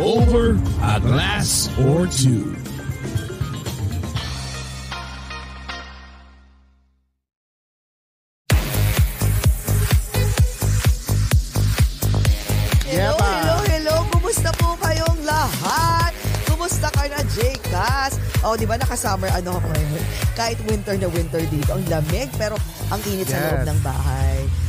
Over a Glass or Two. Hello, hello, hello. Kumusta po kayong lahat? Kumusta ka na, Jcas? Oh, di ba naka-summer ano ako ngayon? Kahit winter na winter dito. Ang lamig, pero ang init sa Yes. loob ng bahay.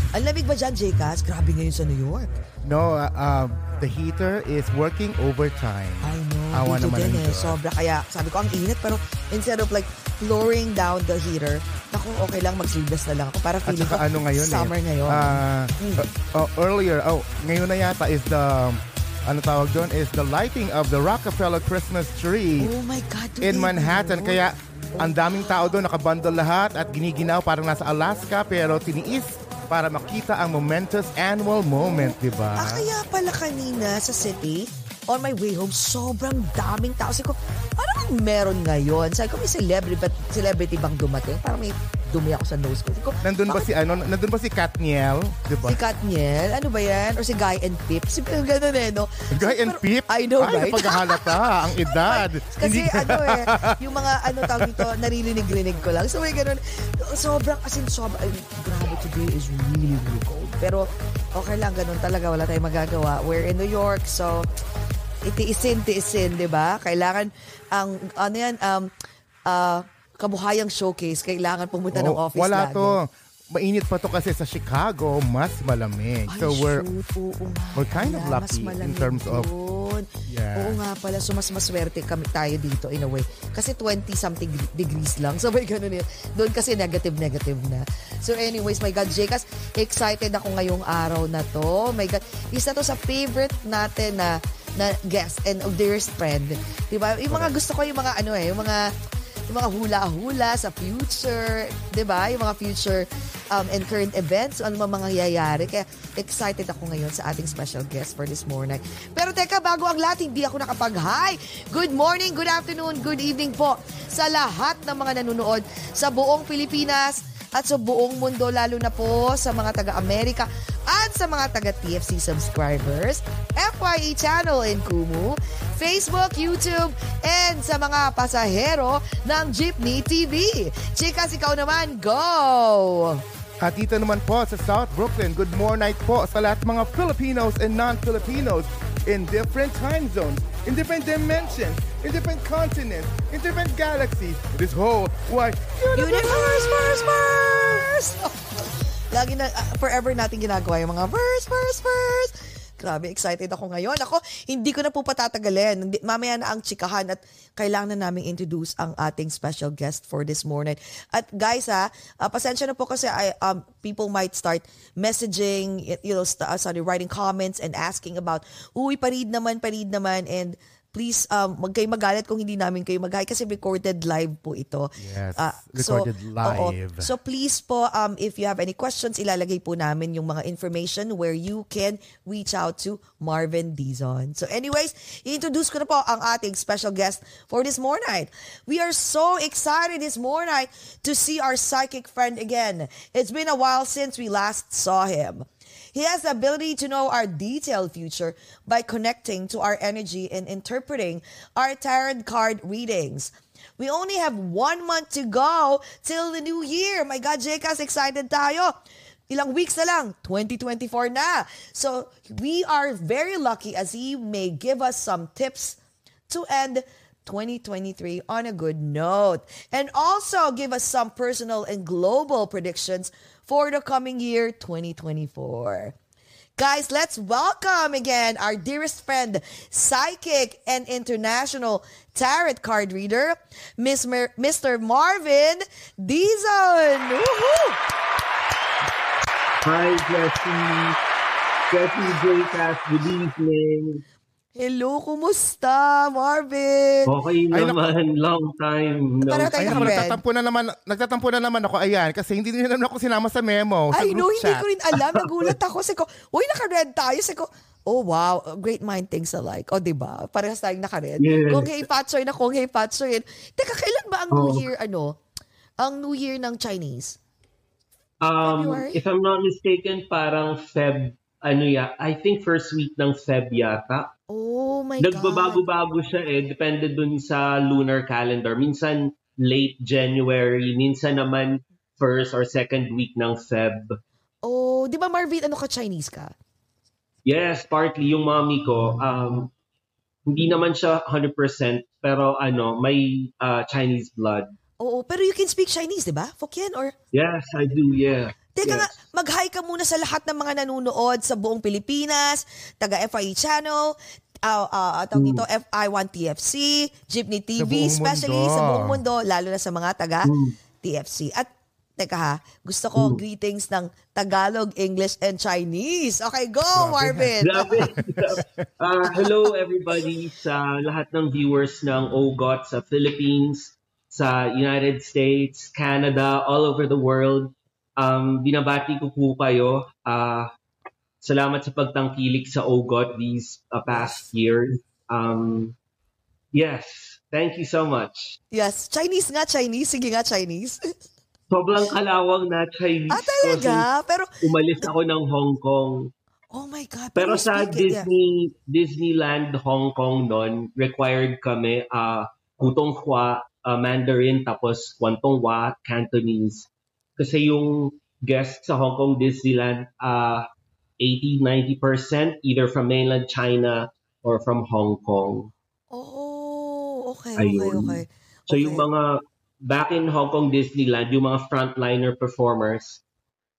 Ang lamig ba dyan, Jcas? Grabe ngayon sa New York. No, uh, um, the heater is working overtime. I know. Awa dito naman din eh. Sobra. Kaya sabi ko, ang init. Pero instead of like lowering down the heater, naku, okay lang, mag-sleeveless na lang ako. Para At feeling saka ko, ano ngayon summer eh. ngayon. uh, Mm. uh, uh, earlier, oh, ngayon na yata is the, ano tawag doon, is the lighting of the Rockefeller Christmas tree oh my God. in Manhattan. Kaya ang daming tao doon, nakabundle lahat at giniginaw parang nasa Alaska pero tiniis para makita ang momentous annual moment, di ba? Ah, kaya pala kanina sa city, on my way home, sobrang daming tao. Sabi ko, bang meron ngayon? Sabi ko, may celebrity, but celebrity bang dumating? Parang may dumi ako sa nose ko. Ko, Nandun ba si ano, nandun ba si Katniel, di ba? Si Katniel? Ano ba yan? Or si Guy and Pip? Si Pip, gano'n eh, no? Guy and Pero- Pip? I know, Ay, right? napaghahalata ang edad. Kasi ano eh, yung mga ano tawag dito, naririnig-rinig ko lang. So may ganun, sobrang, as in sobrang, ay, grabe today is really, really cold. Pero okay lang, ganun talaga, wala tayong magagawa. We're in New York, so itiisin, tiisin, di ba? Kailangan, ang, ano yan, um, uh, kabuhayang showcase, kailangan pumunta ng Oh, office Wala lagi. to. Mainit pa to kasi sa Chicago, mas malamig. Ay, so we're shoot, oo nga we're kind of pala, lucky mas in terms of- doon. Yeah. Oo nga pala, so mas maswerte kami tayo dito in a way. Kasi 20-something degrees lang. So may ganun yun. Doon kasi negative-negative na. So anyways, my God, Jekas, excited ako ngayong araw na to. My God, isa to sa favorite natin na na guest and of dearest friend. Diba? Yung mga gusto ko yung mga ano eh, yung mga yung mga hula-hula sa future, 'di ba? Yung mga future um, and current events, ano mga mangyayari. Kaya excited ako ngayon sa ating special guest for this morning. Pero teka, bago ang lahat, hindi ako nakapag-hi. Good morning, good afternoon, good evening po sa lahat ng mga nanonood sa buong Pilipinas at sa buong mundo, lalo na po sa mga taga-Amerika at sa mga taga-TFC subscribers, FYE channel in Kumu, Facebook, YouTube, and sa mga pasahero ng Jeepney TV. Chikas, ikaw naman, go! At dito naman po sa South Brooklyn, good morning po sa lahat mga Filipinos and non-Filipinos in different time zones, in different dimensions, in different continents, in different galaxies. This whole wide Universe, verse, verse! Lagi na, ah, forever natin ginagawa yung mga verse, verse, verse. Grabe, excited ako ngayon. Ako, hindi ko na po patatagalin. Mamaya na ang chikahan at kailangan na namin introduce ang ating special guest for this morning. At guys ha, ah, pasensya na po kasi I, um, people might start messaging, you know, st- uh, sorry, writing comments and asking about, uy, parid naman, parid naman, and please, um, wag kayo magalit kung hindi namin kayo mag kasi recorded live po ito. Yes, Ah, recorded oo. live. So please po, um, if you have any questions, ilalagay po namin yung mga information where you can reach out to Marvin Dizon. So anyways, i-introduce ko na po ang ating special guest for this morning. We are so excited this morning to see our psychic friend again. It's been a while since we last saw him. He has the ability to know our detailed future by connecting to our energy and interpreting our tarot card readings. We only have one month to go till the new year. My God, Jekas, excited tayo. ilang weeks na lang, 2024 na. So, we are very lucky as he may give us some tips to end 2023 on a good note. And also give us some personal and global predictions for the coming year, 2024. Guys, let's welcome again our dearest friend, psychic and international tarot card reader, Miss Mer- Mr. Marvin Dizon. Woohoo! Hi, Jessie. Jessie J. Cass, good evening. Hello, kumusta, Marvin? Okay Ay, naman, long time. No Pareho Ay, tayo friend. nagtatampo na naman, nagtatampo na naman ako, ayan, kasi hindi din naman ako sinama sa memo, sa Ay, group no, hindi chat. ko rin alam. Nagulat ako. Sabi ko, uy, naka-red tayo. Sabi ko, oh wow, great mind thinks alike. O, di ba? Parehas tayong naka-red. Yes. Kung hey Patsoy na kung hey Patsoy. Teka, kailan ba ang New Oh. Year, ano? Ang New Year ng Chinese? Um, February? if I'm not mistaken, parang Feb, ano ya, I think first week ng Feb yata. Oh my God. Nagbabago-bago siya eh, depende dun sa lunar calendar. Minsan late January, minsan naman first or second week ng Feb. Oh, di ba Marvin, ano ka Chinese ka? Yes, partly yung mommy ko, um, hindi naman siya 100%, pero ano, may uh, Chinese blood. Oo, pero you can speak Chinese, di ba? Fokien or... Yes, I do, yeah. Teka yes. nga, mag-hi ka muna sa lahat ng mga nanonood sa buong Pilipinas, taga FIE Channel, uh, uh, tawag dito, FI1 TFC, Jeepney TV, buong especially mundo. sa buong mundo, lalo na sa mga taga Mm. TFC. At teka ha, gusto ko greetings ng Tagalog, English, and Chinese. Okay, go Marvin! Grabe. Uh, hello everybody sa lahat ng viewers ng OGOT sa Philippines, sa United States, Canada, all over the world. Um, binabati ko po kayo. Uh, salamat sa pagtangkilik sa OGOT these uh, past years. Um, yes, thank you so much. Yes, Chinese nga, Chinese. Sige nga, Chinese. Sobrang kalawang na Chinese ah, talaga? since Pero, umalis ako ng Hong Kong. oh my God. Pero sa it, yeah. Disney Disneyland Hong Kong noon, required kami uh, Putong Hua, uh, Mandarin, tapos Kwantong Hua, Cantonese. Kasi yung guests sa Hong Kong Disneyland, uh, 80-90% either from mainland China or from Hong Kong. Oh, okay, okay, Ayun. okay. So yung Okay. mga, back in Hong Kong Disneyland, yung mga frontliner performers,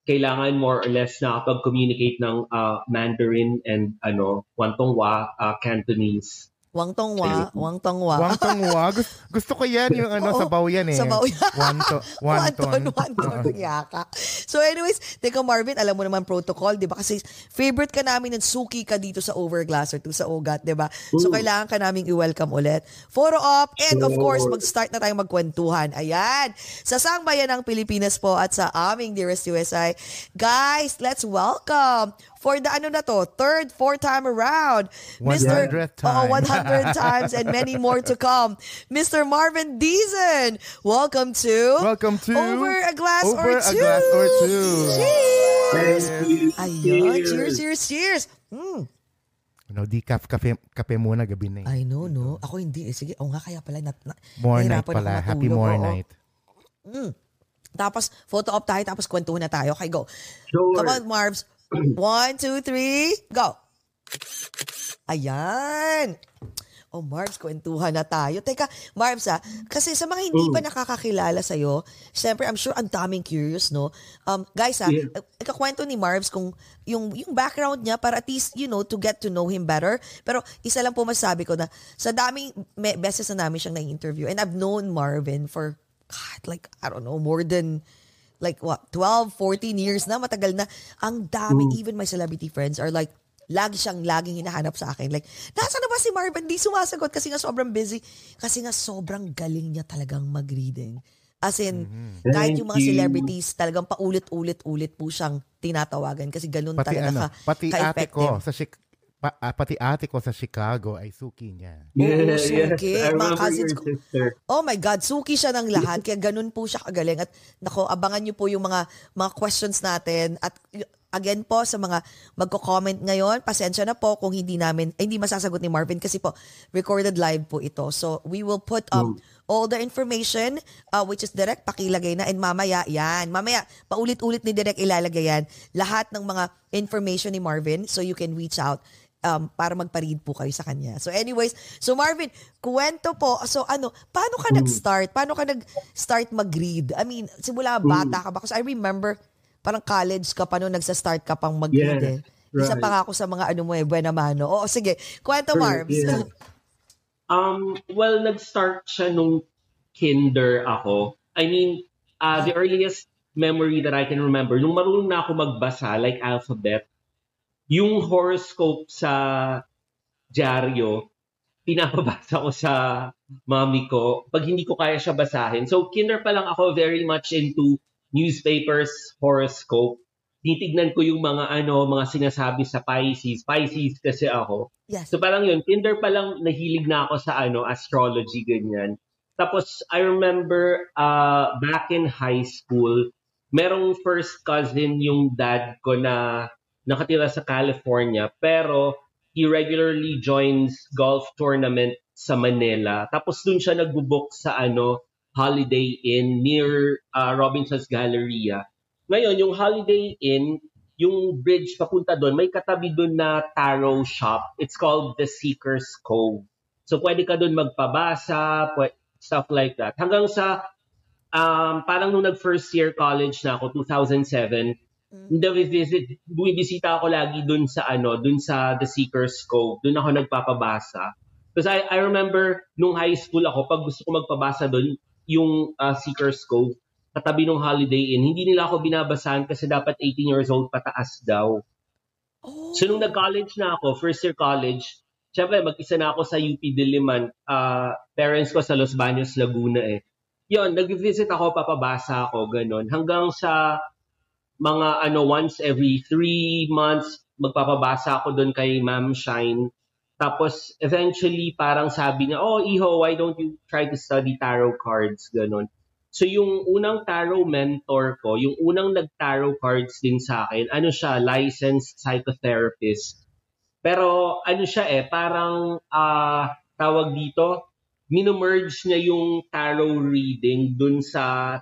kailangan more or less nakapag-communicate ng uh, Mandarin and ano, Kwantong Hua, uh, Cantonese. Wang Tongwa, Wang Tongwa. Wang tongwa. Gusto, gusto ko yan, yung ano, Oo, sabaw yan eh. sabaw yan. Wanto, wanton. Wanton, wanton, yaka. So anyways, teka Marvin, alam mo naman protocol, di ba? Kasi favorite ka namin and suki ka dito sa Overglass or to sa Ugat, di ba? So kailangan ka naming i-welcome ulit. Photo op, and of course, mag-start na tayong magkwentuhan. Ayan. Sa Sangbayan ng Pilipinas po at sa aming Dearest USA. Guys, let's welcome for the ano na to, third, fourth time around. 100th Oo, time. 100 times and many more to come. Mr. Marvin Deason, welcome to Welcome to Over a Glass or Over a Two. Glass or Two. Cheers! You. Ayun, cheers, cheers, cheers. Mm. No, decaf kape, kape muna gabi na eh. I know, no? Ako hindi. Eh, sige, o nga kaya pala. Na, na, More night pala. Happy more oo. night. Tapos, photo op tayo, tapos kwentuhan na tayo. Okay, go. Sure. Come on, Marbs. One, two, three, go. Ayan. Oh, Marbs, kwentuhan na tayo. Teka, Marbs ah, kasi sa mga hindi pa nakakakilala sa'yo, syempre, I'm sure ang daming curious, no? Um, guys ah, Yeah. ikakwento ni Marbs kung yung, yung background niya para at least, you know, to get to know him better. Pero isa lang po masabi ko na sa daming beses na namin siyang na-interview and I've known Marvin for, God, like, I don't know, more than like what 12 14 years na matagal na. Ang dami even my celebrity friends are like lagi siyang laging hinahanap sa akin. Like nasa na ba si Marvin? Di sumasagot kasi nga sobrang busy. Kasi nga sobrang galing niya talagang mag-reading. As in kahit yung mga celebrities talagang paulit-ulit-ulit po siyang tinatawagan kasi ganun Pati talaga ano, ka, pati ate ka-effective. ko sa Chic- pa- ah, pati ate ko sa Chicago ay suki niya. Yes. Suki. I Mga cousins ko. Oh my God, suki siya ng lahat. Kaya ganun po siya kagaling. At nako, abangan niyo po yung mga mga questions natin. At y- again po sa mga magko-comment ngayon, pasensya na po kung hindi namin eh, hindi masasagot ni Marvin kasi po recorded live po ito. So we will put up Hmm. all the information uh, which is direct pakilagay na and mamaya yan. Mamaya paulit-ulit ni direct ilalagay yan lahat ng mga information ni Marvin so you can reach out um, para magpa-read po kayo sa kanya. So anyways, so Marvin, kwento po. So ano, paano ka nag-start? Paano ka nag-start mag-read? I mean, simula bata ka ba? Kasi I remember parang college ka pa nung nagsa-start ka pang mag-read Yes, eh. Isa right. pa nga ako sa mga ano mo eh, buena mano. Oo, sige. Kwento, Sure, Marbs. yeah. Um, well, nag-start siya nung kinder ako. I mean, uh, the earliest memory that I can remember, nung marunong na ako magbasa, like alphabet, yung horoscope sa dyaryo, pinapabasa ko sa mami ko pag hindi ko kaya siya basahin. So, kinder pa lang ako very much into newspapers, horoscope. Titignan ko yung mga ano, mga sinasabi sa Pisces. Pisces kasi ako. Yes. So parang yun, kinder pa lang nahilig na ako sa ano, astrology, ganyan. Tapos I remember uh, back in high school, merong first cousin yung dad ko na nakatira sa California, pero he regularly joins golf tournament sa Manila. Tapos dun siya nagbo-book sa ano, Holiday Inn near uh, Robinson's Galleria. Ngayon, yung Holiday Inn, yung bridge papunta doon, may katabi doon na tarot shop. It's called The Seeker's Cove. So pwede ka doon magpabasa, stuff like that. Hanggang sa, um, parang nung nag-first year college na ako, 2007, visit, bumibisita ako lagi doon sa ano, doon sa The Seeker's Cove. Doon ako nagpapabasa. Because I, I remember nung high school ako, pag gusto ko magpabasa doon, yung uh, Seeker's Cove, katabi ng Holiday Inn, hindi nila ako binabasahan kasi dapat 18 years old pataas daw. Oh. So nung nag-college na ako, first year college, syempre mag-isa na ako sa UP Diliman. Uh, parents ko sa Los Baños, Laguna eh. Yun, nag-visit ako, papabasa ako, ganun. Hanggang sa mga ano, once every three months, magpapabasa ako doon kay Ma'am Shine. Tapos eventually parang sabi niya, oh Iho, why don't you try to study tarot cards? Ganon. So yung unang tarot mentor ko, yung unang nag-tarot cards din sa akin, ano siya, licensed psychotherapist. Pero ano siya eh, parang ah tawag dito, minomerge niya yung tarot reading dun sa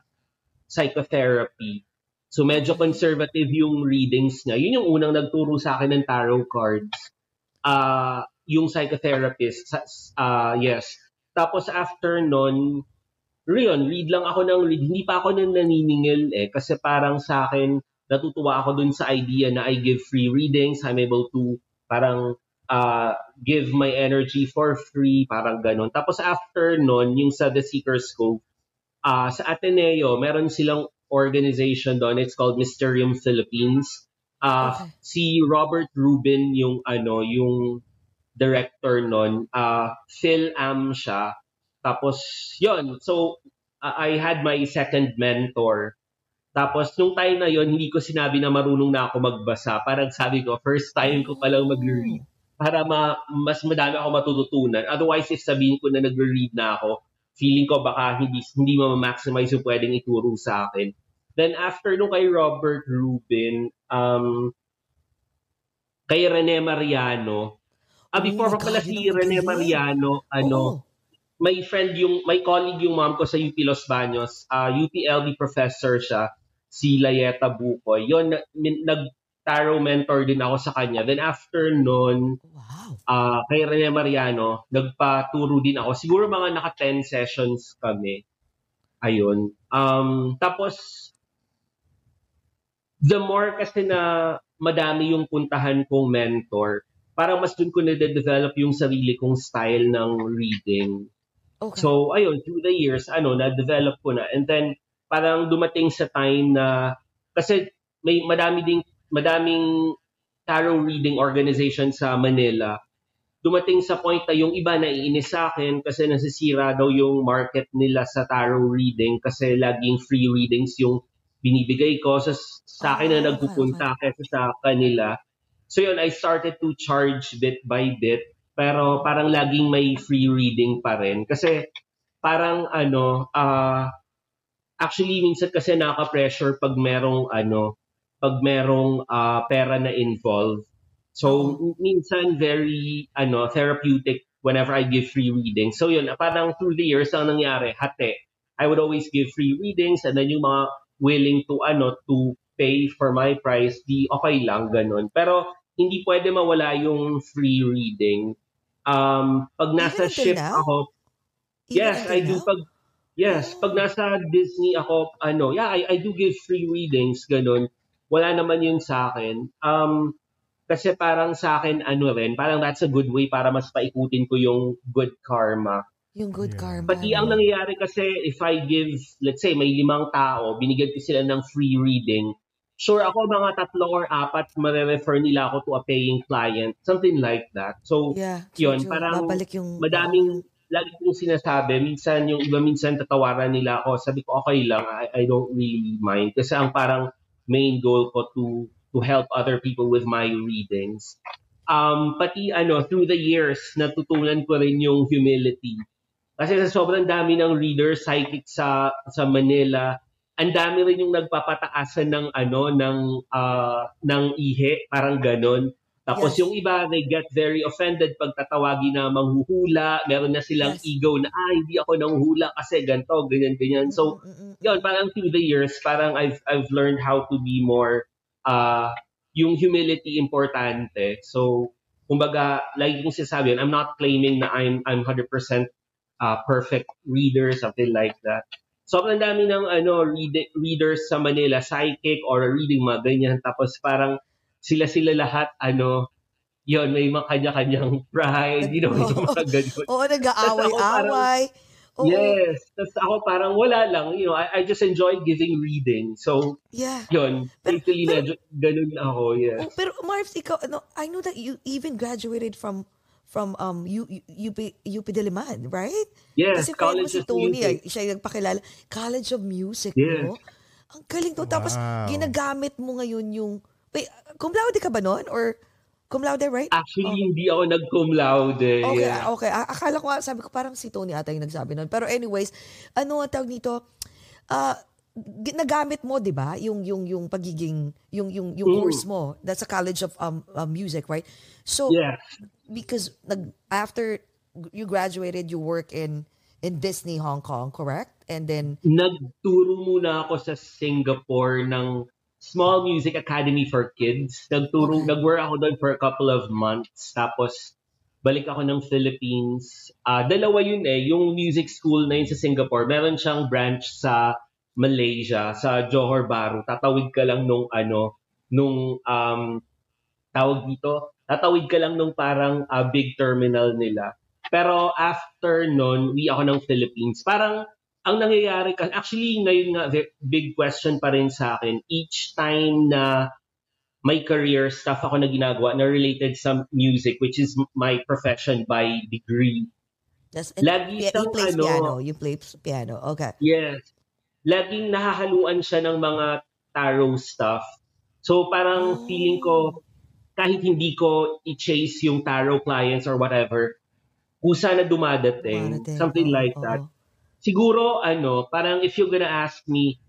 psychotherapy. So medyo conservative yung readings niya. Yun yung unang nagturo sa akin ng tarot cards. Ah, yung psychotherapist. Ah, yes. Tapos after nun, Rion, read lang ako ng read. Hindi pa ako nang naniningil eh. Kasi parang sa akin, natutuwa ako dun sa idea na I give free readings. I'm able to parang uh, give my energy for free. Parang ganun. Tapos after nun, yung sa The Seeker's Cove, uh, sa Ateneo, meron silang organization doon. It's called Mysterium Philippines. Uh, Okay. Si Robert Rubin, yung ano, yung director nun, uh, Phil Am siya. Tapos, yon So, uh, I had my second mentor. Tapos, nung time na yon hindi ko sinabi na marunong na ako magbasa. Parang sabi ko, first time ko palang mag-read. Para ma- mas madami ako matututunan. Otherwise, if sabihin ko na nag-read na ako, feeling ko baka hindi, hindi ma-maximize yung pwedeng ituro sa akin. Then, after nung kay Robert Rubin, um, kay Rene Mariano, ah, before Oh pa pala God, si Rene. Mariano, ano, Oo. may friend yung, may colleague yung mom ko sa UP Los Baños, uh, UPLB professor siya, si Layeta Bukoy. Yun, na- nag-tarot mentor din ako sa kanya. Then after nun, Wow. ah kay Rene Mariano, nagpaturo din ako. Siguro mga naka 10 sessions kami. Ayun. Um, tapos, the more kasi na madami yung puntahan kong mentor, parang mas dun ko na-develop yung sarili kong style ng reading. Okay. So, ayun, through the years, ano, na-develop ko na. And then, parang dumating sa time na, kasi may madami ding, madaming tarot reading organization sa Manila. Dumating sa point na yung iba naiinis sa akin kasi nasisira daw yung market nila sa tarot reading kasi laging free readings yung binibigay ko sa, sa akin na Ah, nagpupunta kaysa sa kanila. So yun, I started to charge bit by bit pero parang laging may free reading pa rin. Kasi parang ano, ah actually minsan kasi nakaka-pressure pag merong ano, pag merong ah, pera na involved. So, minsan very ano therapeutic whenever I give free readings. So yun, parang through the years ang nangyari, hati. I would always give free readings and then yung mga willing to ano to pay for my price, di okay lang ganun. Pero hindi pwede mawala yung free reading. Um, pag nasa until ship now? ako, Even yes, I do now? pag yes, pag nasa Disney ako, ano, yeah, I, I do give free readings ganun. Wala naman yun sa akin. Um, kasi parang sa akin, ano rin, parang that's a good way para mas paikutin ko yung good karma. Yung good Yeah. karma. Pati ang nangyayari kasi if I give, let's say, may limang tao, binigyan ko sila ng free reading, sure ako mga tatlo or apat, mare-refer nila ako to a paying client. Something like that. So, Yeah. yun, true, true. parang Babalik yung... madaming, lagi kong sinasabi, minsan yung iba minsan tatawaran nila ako, sabi ko okay lang, I, I don't really mind. Kasi ang parang main goal ko to to help other people with my readings. Um, pati ano, through the years, natutunan ko rin yung humility. Kasi sa sobrang dami ng readers, psychic sa sa Manila, ang dami rin yung nagpapataasan ng ano ng ah, ng ihe, parang ganon. Tapos Yes. yung iba, they get very offended pag tatawagin na manghuhula. Meron na silang Yes. ego na, ah, hindi ako nanghula kasi ganito, ganyan, ganyan. So, Mm, mm, mm, mm. yun, parang through the years, parang I've, I've learned how to be more, uh, yung humility importante. So, kumbaga, like yung sinasabi, yun, I'm not claiming na I'm, I'm 100% uh, perfect reader, something like that. Sobrang dami ng ano, read, readers sa Manila, psychic or reading mga ganyan. Tapos parang sila-sila lahat, ano, yun, may mga kanya-kanyang pride, you know, yung mga ganun. Oo, ako nag-aaway-away. Oo. Yes. Tapos ako parang wala lang. You know, I, I just enjoy giving reading. So, Yeah. yun. Pero- Basically, medyo ganun ako. Yes. Oh, pero Marvs, ikaw, ano, I know that you even graduated from from um U, U, UP, UP Diliman, right? Yes, Kasi College si of Tony, Music. ay, siya yung nagpakilala. College of Music, Yes. no? Ang galing to. Tapos, Wow. ginagamit mo ngayon yung... Wait, cum laude ka ba noon? Or cum laude, right? Actually, hindi ako nag-cum laude. Okay, yeah. ah, okay. Akala ko, sabi ko parang si Tony ata yung nagsabi nun. Pero anyways, ano ang tawag nito? Gi- nagamit mo, 'di ba? Yung yung yung pagiging yung yung yung Mm. course mo. That's a College of um, um, Music, right? So Yes. because nag after you graduated, you work in in Disney Hong Kong, correct? And then Nagturo muna ako sa Singapore ng Small Music Academy for Kids. Nagturo, Okay. nag-work ako doon for a couple of months. Tapos, balik ako ng Philippines. Ah, dalawa yun eh. Yung music school na yun sa Singapore, meron siyang branch sa Malaysia, sa Johor Bahru. Tatawid ka lang nung ano, nung um, tawag dito, tatawid ka lang nung parang ah, big terminal nila. Pero after nun, uwi ako ng Philippines. Parang ang nangyayari ka, actually ngayon nga, big question pa rin sa akin, each time na may career stuff ako na ginagawa na related sa music, which is my profession by degree. that's Lagi you siyang play ano- piano, you play piano. Okay. Yes. Laging nahahaluan siya ng mga tarot stuff. So parang Oh. feeling ko, kahit hindi ko i-chase yung tarot clients or whatever, kusa na dumadating. Dumarating. Something like oo. that. Siguro, ano, parang if you're gonna ask me,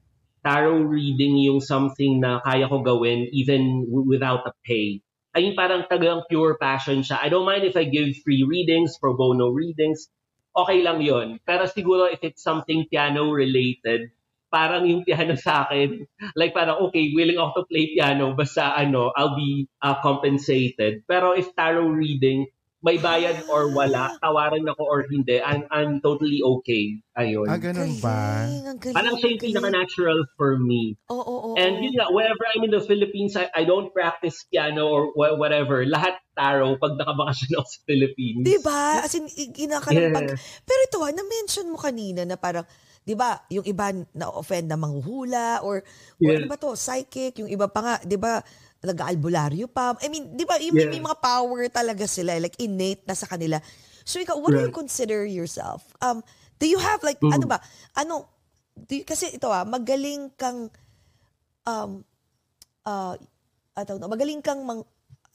tarot reading yung something na kaya ko gawin even w- without a pay. Ayun parang tagang pure passion siya. I don't mind if I give free readings, pro bono readings. Okay lang yon. Pero siguro if it's something piano related, parang yung piano sa akin, like parang okay, willing ako to play piano, basta ano, I'll be uh, compensated. Pero if tarot reading, may bayad or wala, tawaran ako or hindi, I'm, I'm totally okay. Ayun. Ah, ganun ba? Parang siya yung pinaka-natural for me. Oo, oo, oo. And yun nga, wherever I'm in the Philippines, I, I don't practice piano or wha- whatever. Lahat tarot pag nakabakasyon ako sa Philippines. Di ba? As in, i- kinakalampag. Yes. Pero ito ha, na-mention mo kanina na parang, di ba, yung iba na-offend na manghuhula or, or Yes. ano ba to, psychic, yung iba pa nga, di ba, nag-albularyo pa. I mean, di ba, yung Yes. may mga power talaga sila, like innate na sa kanila. So ikaw, what do you Right. consider yourself? Um, do you have like, Mhm. ano ba, ano, do you- kasi ito ah, magaling kang, um, uh, ano, magaling kang mang,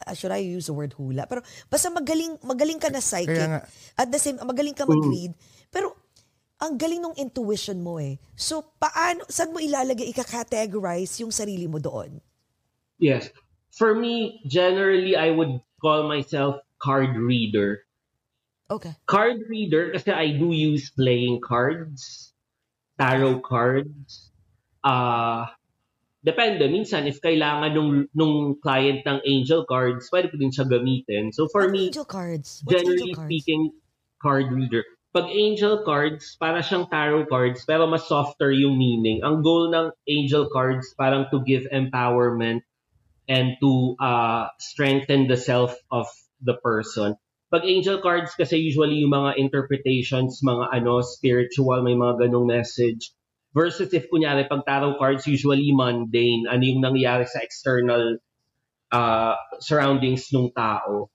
uh, should I use the word hula? Pero basta magaling magaling ka na psychic. At the same, magaling ka mag-read. Pero ang galing ng intuition mo eh. So paano, saan mo ilalagay, ika-categorize yung sarili mo doon? Yes. For me, generally, I would call myself card reader. Okay. Card reader kasi I do use playing cards, tarot cards. Uh, depende. Minsan, if kailangan nung, nung client ng angel cards, pwede ko din siya gamitin. So for Ano me, angel cards? What's generally angel cards? speaking, card reader. Pag angel cards, para siyang tarot cards, pero mas softer yung meaning. Ang goal ng angel cards, parang to give empowerment and to uh, strengthen the self of the person. Pag angel cards kasi usually yung mga interpretations, mga ano, spiritual, may mga ganong message. Versus if kunyari, pag tarot cards, usually mundane, ano yung nangyari sa external uh, surroundings ng tao.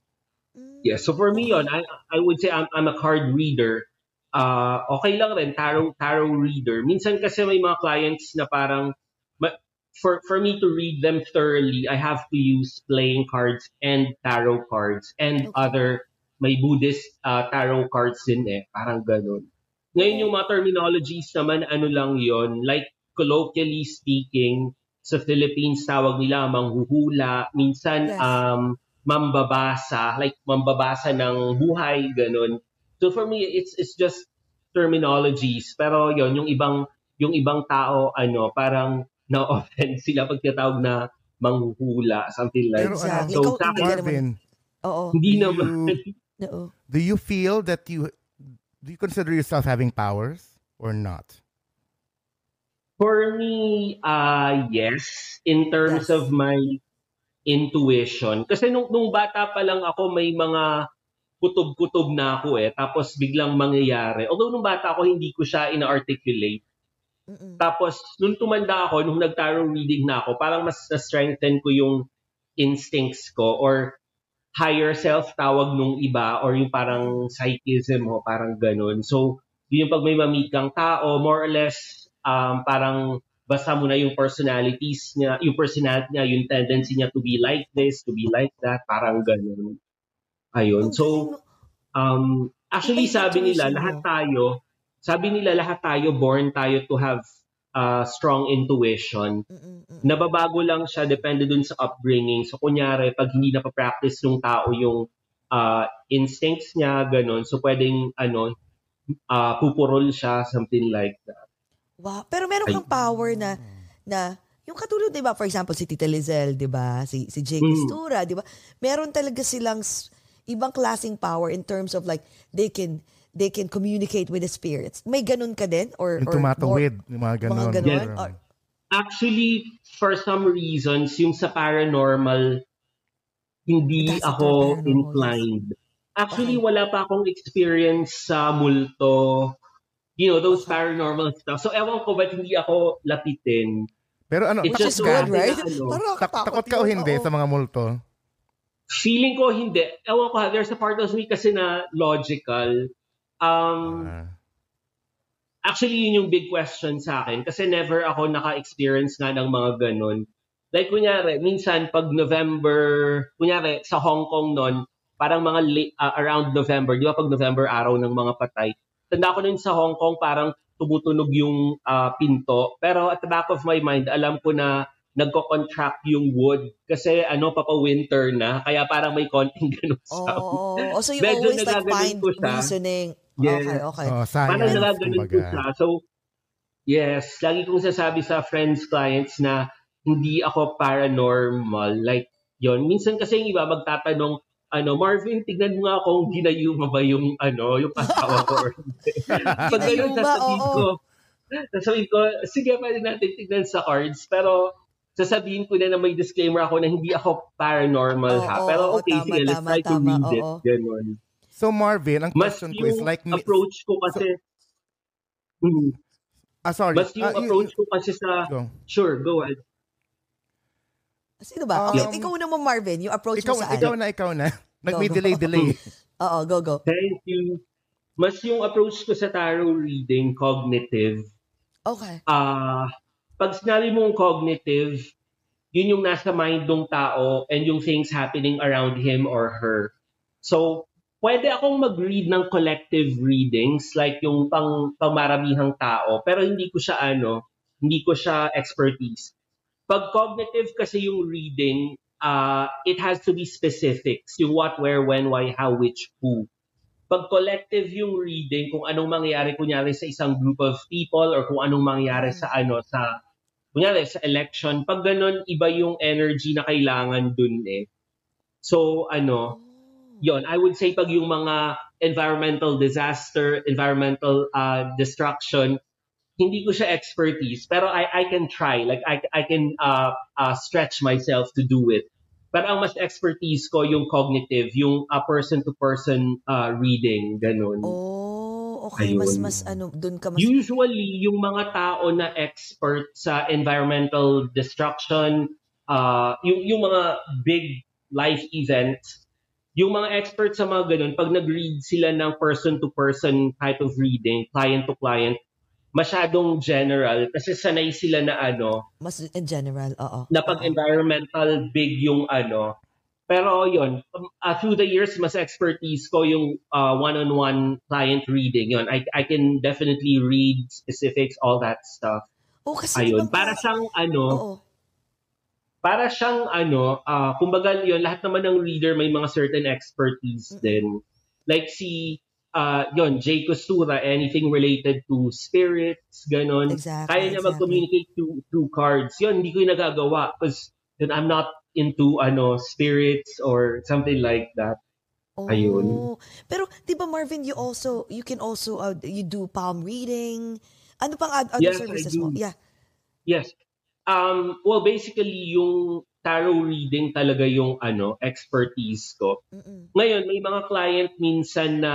Mm, Yeah, so for me yon, I I would say I'm I'm a card reader. Uh, okay lang rin tarot tarot reader. Minsan kasi may mga clients na parang for for me to read them thoroughly, I have to use playing cards and tarot cards and Okay. other may Buddhist uh, tarot cards din eh, parang ganun. Ngayon yung mga terminologies naman ano lang yon, like colloquially speaking, sa Philippines tawag nila manghuhula, minsan Yes. um mambabasa, like mambabasa ng buhay, ganun. So for me, it's it's just terminologies. Pero yon yung ibang yung ibang tao, ano, parang na-offend sila pag tinatawag na manghuhula, something like Pero that. Exactly. So Ikaw, hindi Marvin, Oo. hindi do naman. you, Oo. do you feel that you do you consider yourself having powers or not? For me, uh, yes, in terms Yes. of my intuition. Kasi nung, nung bata pa lang ako, may mga kutob-kutob na ako eh. Tapos biglang mangyayari. Although nung bata ako, hindi ko siya ina-articulate. Mm-mm. Tapos, nung tumanda ako, nung nag-tarot reading na ako, parang mas na-strengthen ko yung instincts ko or higher self tawag nung iba or yung parang psychism mo, parang ganun. So, yun yung pag may mamit kang tao, more or less, um, parang basta mo na yung personalities niya, yung personality niya, yung tendency niya to be like this, to be like that, parang ganun. Ayun. Ang So, um, actually sabi nila, lahat tayo, sabi nila lahat tayo, born tayo to have uh, strong intuition. Mm-mm, mm-mm. Nababago lang siya, depende dun sa upbringing. So, kunyari, pag hindi napapractice ng tao yung uh, instincts niya, ganun, so pwedeng, ano, uh, pupurol siya, something like that. Wow. Pero meron kang power na, na, yung katulad, di ba, for example, si Tita Lizelle, di ba, si, si Jake Mm. Di ba, meron talaga silang ibang klaseng power in terms of like, they can, they can communicate with the spirits. May ganun ka din? Or, Yung or more- tumatawid, yung mga ganon. Mga ganon? Or- Or- Actually, for some reasons, yung sa paranormal, hindi That's ako paranormal, yes. inclined. Actually, Okay. wala pa akong experience sa multo. You know, those paranormal stuff. So, ewan ko ba't hindi ako lapitin. Pero ano, It's takot just ka? good, right? ano, Parang Tak- takot ka o hindi oo. sa mga multo? Feeling ko hindi. Ewan ko, ha, there's a part of me kasi na logical. Um, Ah. Actually, yun yung big question sa akin kasi never ako naka-experience nga ng mga ganun. Like, kunyari, minsan pag November, kunyari, sa Hong Kong nun, parang mga late, ah, around November, di ba pag November araw ng mga patay, tanda ko nun sa Hong Kong, parang tumutunog yung ah, pinto. Pero at the back of my mind, alam ko na nagko-contract yung wood kasi ano, papa-winter na, kaya parang may konting ganun sound. Oh, oh, so you Medyo always like find reasoning. Yes. Okay, okay. Oh, Parang science, nagaganon ko siya. So, yes, lagi kong sasabi sa friends, clients na hindi ako paranormal. Like, yon Minsan kasi yung iba magtatanong, ano, Marvin, tignan mo nga kung ginayuma ba yung, ano, yung asawa ko. Pag ganun, sasabihin ko, sasabihin ko, sige, pwede natin tignan sa cards, pero sasabihin ko na na may disclaimer ako na hindi ako paranormal ha. Oo, Pero okay, tama, sige, let's tama, try to tama, read it. oo. So Marvin, ang Mas question ko is yung like... approach ko kasi, Hmm. Ah, sorry. Mas yung y- approach ko kasi sa, Go. sure, go ahead. Sino ba? Um, Okay, ikaw na mo, Marvin. Yung approach Ikaw, mo sa ikaw ano? na, ikaw na. Nag Go, may go. delay, delay. Oo, go, go. Thank you. Mas yung approach ko sa tarot reading, cognitive. Okay. Ah, pag sinabi mong cognitive, yun yung nasa mind ng tao and yung things happening around him or her. So, pwede akong mag-read ng collective readings like yung pang pamaramihang tao pero hindi ko siya ano, hindi ko siya expertise. Pag cognitive kasi yung reading, uh, it has to be specifics. Yung what, where, when, why, how, which, who. Pag collective yung reading, kung anong mangyayari kunyari sa isang group of people or kung anong mangyayari sa ano, sa kunyari sa election, pag ganun, iba yung energy na kailangan dun eh. So, ano, yon I would say pag yung mga environmental disaster, environmental uh, destruction, hindi ko siya expertise, pero I, I can try. Like, I, I can uh, uh, stretch myself to do it. Pero ang mas expertise ko yung cognitive, yung uh, person-to-person uh, reading, ganun. Oh, okay. Ayun. Mas, mas ano, dun ka mas... Usually, yung mga tao na expert sa environmental destruction, uh, yung, yung mga big life events, yung mga experts sa mga ganun, pag nag-read sila ng person-to-person type of reading, client-to-client, masyadong general kasi sanay sila na ano mas in general oo. na pag environmental big yung ano. Pero yon uh, through the years mas expertise ko yung uh, one-on-one client reading yon I I can definitely read specifics all that stuff. Oh kasi ayun para siyang ano oo. Para siyang ano uh, kumbaga yon lahat naman ng reader may mga certain expertise mm-hmm. din like si uh, yon Jay Costura, anything related to spirits, ganon. Exactly, Kaya niya exactly. mag-communicate through, through cards. Yon, hindi ko yung nagagawa because then I'm not into ano spirits or something like that. Oh. Ayun. Pero 'di ba Marvin, you also you can also uh, you do palm reading. Ano pang other yes, services mo? Yeah. Yes. Um well basically yung tarot reading talaga yung ano expertise ko. Mm-mm. Ngayon may mga client minsan na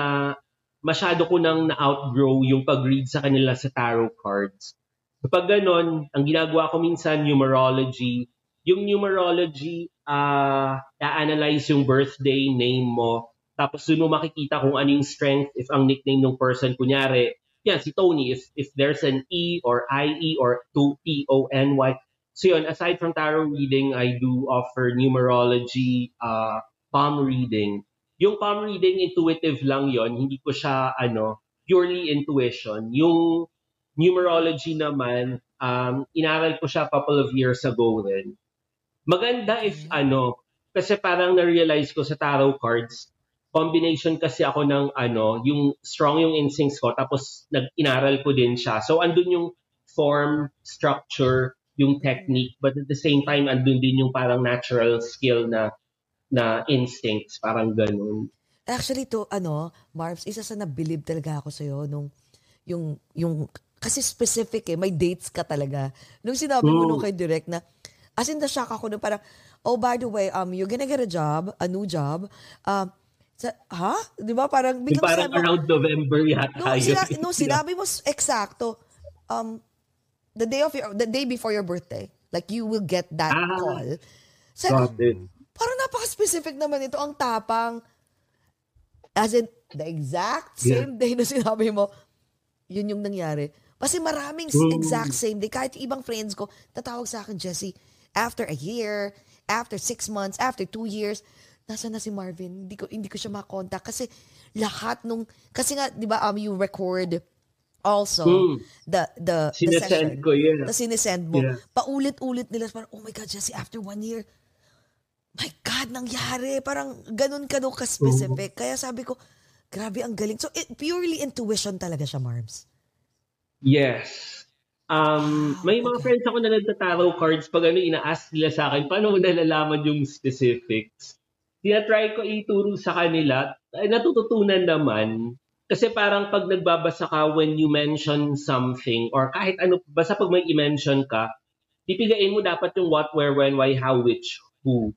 masyado ko nang na-outgrow yung pag-read sa kanila sa tarot cards. Kapag ganon, ang ginagawa ko minsan, numerology. Yung numerology, uh, i-analyze yung birthday name mo. Tapos doon mo makikita kung ano yung strength if ang nickname ng person, kunyari, yan, si Tony, if, if there's an E or IE or 2-T-O-N-Y. So yun, aside from tarot reading, I do offer numerology, uh, palm reading. Yung palm reading, intuitive lang yon Hindi ko siya, ano, purely intuition. Yung numerology naman, um, inaral ko siya a couple of years ago rin. Maganda if, mm-hmm. ano, kasi parang na-realize ko sa tarot cards, combination kasi ako ng ano, yung strong yung instincts ko tapos nag-inaral ko din siya. So andun yung form, structure, yung technique, but at the same time andun din yung parang natural skill na na instincts, parang ganun. Actually to ano, Marvs, isa sa nabilib talaga ako sa iyo nung yung yung kasi specific eh, may dates ka talaga. Nung sinabi mo nung kay direct na as in the shock ako nung parang oh by the way, um you're gonna get a job, a new job. Um sa, ha? Di ba? Parang biglang parang sabi, around November yata. No, sina, no, sinabi mo eksakto, um, the day of your, the day before your birthday, like you will get that ah, call. Sabi, Parang napaka-specific naman ito. Ang tapang. As in, the exact same yeah. day na sinabi mo, yun yung nangyari. Kasi maraming mm. exact same day. Kahit ibang friends ko, tatawag sa akin, Jesse, after a year, after six months, after two years, nasa na si Marvin? Hindi ko, hindi ko siya makontak. Kasi lahat nung, kasi nga, di ba, um, you record also mm. the the, the session. ko, yeah. Na sinesend mo. Yeah. Paulit-ulit nila. Parang, oh my God, Jesse, after one year, my God, nangyari. Parang ganun ka ka specific. Kaya sabi ko, grabe ang galing. So, it, purely intuition talaga siya, Marbs. Yes. Um, may mga okay. friends ako na nagtataro cards pag ano, ina-ask nila sa akin, paano mo nalalaman yung specifics? Tinatry ko ituro sa kanila, ay natututunan naman. Kasi parang pag nagbabasa ka when you mention something, or kahit ano, basta pag may i-mention ka, pipigain mo dapat yung what, where, when, why, how, which, who.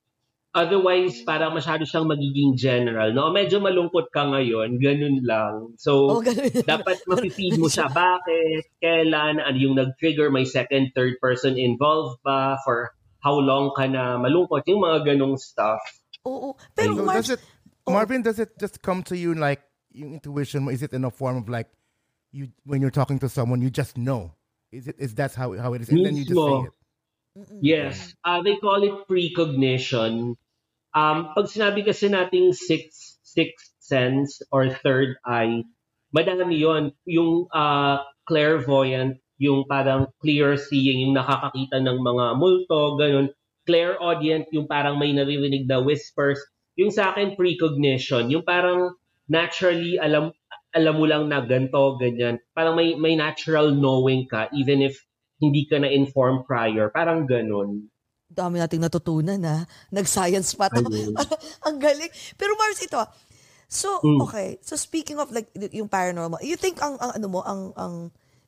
Otherwise, parang masyado siyang magiging general. No? Medyo malungkot ka ngayon, ganun lang. So, oh, ganun. dapat mapipid mo siya. Bakit? Kailan? Ano yung nag-trigger? May second, third person involved ba? For how long ka na malungkot? Yung mga ganong stuff. Oo. Pero so Mar- does it, oh. Marvin, does it just come to you like yung intuition mo? Is it in a form of like, you when you're talking to someone, you just know? Is it is that how how it is? And then you just say it? Yes. Uh, they call it precognition. Um, pag sinabi kasi nating sixth, sixth sense or third eye, madami yon Yung uh, clairvoyant yung parang clear seeing, yung nakakakita ng mga multo, ganun. Clairaudient, yung parang may naririnig na whispers. Yung sa akin, precognition, yung parang naturally alam alam mo lang na ganto, ganyan. Parang may may natural knowing ka even if hindi ka na inform prior. Parang ganun. Dami nating natutunan ha. Nag-science pa to. Ang galing. Pero Mars, ito ah. So, Mm. okay. So speaking of like yung paranormal, you think ang, ang ano mo, ang ang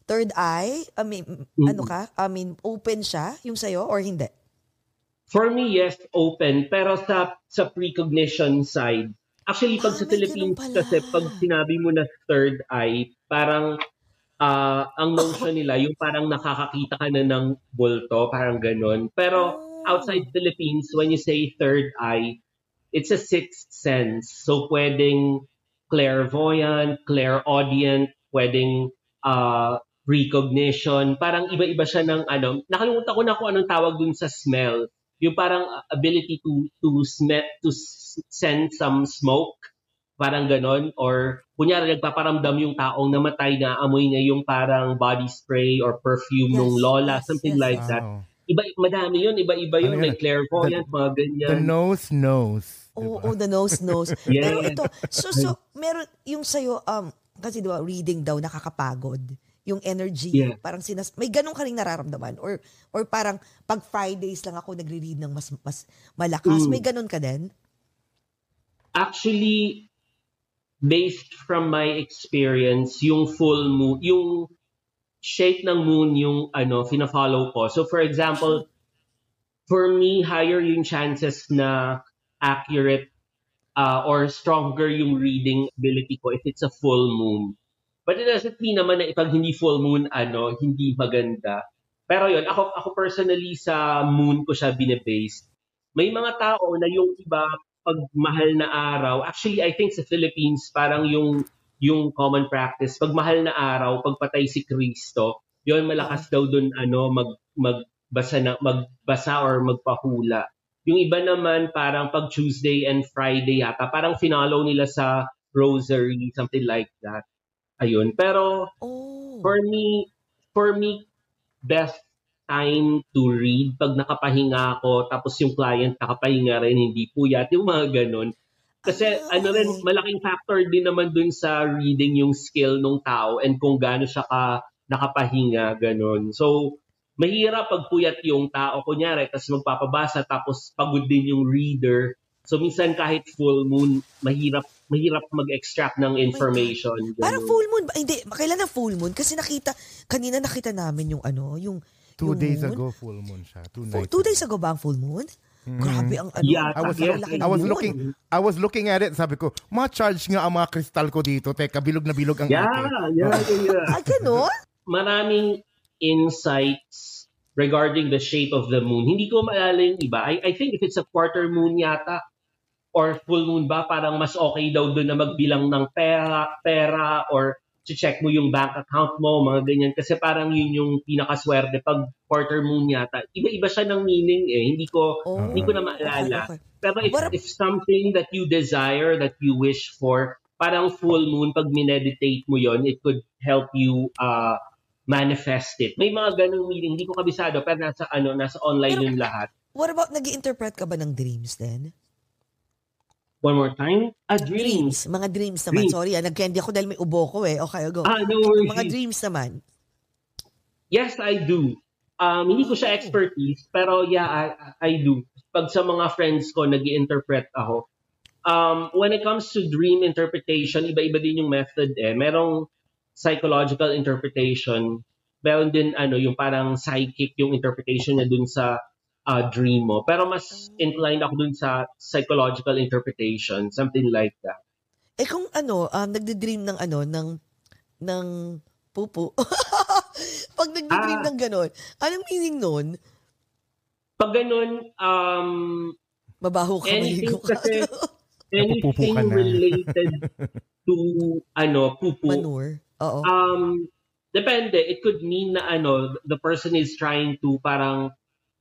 third eye, I mean, ano ka? I mean, open siya yung sa'yo or hindi? For me, yes, open. Pero sa sa precognition side, actually, pag Ah, sa may Philippines kasi, pag sinabi mo na third eye, parang ah, ang notion nila, yung parang nakakakita ka na ng bulto, parang ganun. Pero Oh. outside Philippines, when you say third eye, it's a sixth sense. So pwedeng clairvoyant, clairaudient, pwedeng uh, recognition. Parang iba-iba siya ng ano. Nakalimutan ko na kung anong tawag dun sa smell. Yung parang ability to to smell to s- sense some smoke. Parang ganon. Or kunyari nagpaparamdam yung taong namatay na amoy niya yung parang body spray or perfume Yes, nung lola, yes, something yes. like that. Wow. Iba, madami yun, iba-iba yun. Ano yun? May clairvoyant, mga ganyan. The nose knows. Oo, Diba? oh, the nose knows. Yes. Pero ito, so, so, meron yung sa'yo, um, kasi di ba, reading daw nakakapagod. Yung energy, Yeah. parang sinas, may ganun ka rin nararamdaman. Or, or parang pag Fridays lang ako nagre-read ng mas, mas malakas, Mm. may ganun ka din? Actually, based from my experience, yung full moon, yung shape ng moon yung ano, fina-follow ko. So for example, for me, higher yung chances na accurate uh, or stronger yung reading ability ko if it's a full moon. But it doesn't mean naman na pag hindi full moon, ano, hindi maganda. Pero yun, ako, ako personally sa moon ko siya binebase. May mga tao na yung iba, pag mahal na araw, actually I think sa Philippines, parang yung yung common practice, pag mahal na araw, pagpatay si Kristo, yun malakas daw dun ano, mag, magbasa, na, magbasa or magpahula. Yung iba naman, parang pag Tuesday and Friday yata, parang finalo nila sa rosary, something like that. Ayun. Pero Oh. for me, for me, best time to read pag nakapahinga ako, tapos yung client nakapahinga rin, hindi puyat, yung mga ganun. Kasi Ah, ano rin, okay. malaking factor din naman dun sa reading yung skill ng tao and kung gaano siya ka nakapahinga, ganun. So, mahirap pag puyat yung tao, kunyari, tapos magpapabasa, tapos pagod din yung reader. So, minsan kahit full moon, mahirap mahirap mag-extract ng information. ganun. Parang full moon ba? Hindi, kailan ang full moon? Kasi nakita, kanina nakita namin yung ano, yung Two yung days moon. ago, full moon siya. Two nights two days ago ba ang full moon? Grabe ang ano. Yeah, I was, Yes, I was moon. looking I was looking at it sabi ko ma-charge nga ang mga kristal ko dito teka bilog na bilog ang Yeah, akin yeah, yeah, yeah. Ay, ganon? maraming insights regarding the shape of the moon. Hindi ko maalala yung iba. I, I think if it's a quarter moon yata or full moon ba, parang mas okay daw doon na magbilang ng pera, pera or check mo yung bank account mo, mga ganyan. Kasi parang yun yung pinakaswerte pag quarter moon yata. Iba-iba siya ng meaning eh. Hindi ko, Oh. hindi ko na maalala. Okay, okay. Pero if, if something that you desire, that you wish for, parang full moon, pag mineditate mo yon it could help you uh, manifest it. May mga ganung meaning, hindi ko kabisado, pero nasa, ano, nasa online Pero- yung lahat. What about, nag interpret ka ba ng dreams din? One more time. Ah, dreams. Mga dreams naman. Dreams. Sorry, ah, nag-candy ako dahil may ubo ko eh. Okay, go. Ah, no worries. Mga dreams naman. Yes, I do. Um, hindi ko siya expertise, pero yeah, I, I do. Pag sa mga friends ko, nag interpret ako. Um, when it comes to dream interpretation, iba-iba din yung method eh. Merong psychological interpretation. Meron din ano, yung parang psychic yung interpretation niya dun sa uh, dream mo. Pero mas inclined ako dun sa psychological interpretation, something like that. Eh kung ano, um, nagdi-dream ng ano, ng, ng pupu. Pag nagdi-dream Ah. ng ganon, anong meaning nun? Pag ganun, um, Mabaho ka, anything maligo ka. kasi, anything ka related to, ano, pupu, Manure. Oo. um, depende. It could mean na, ano, the person is trying to parang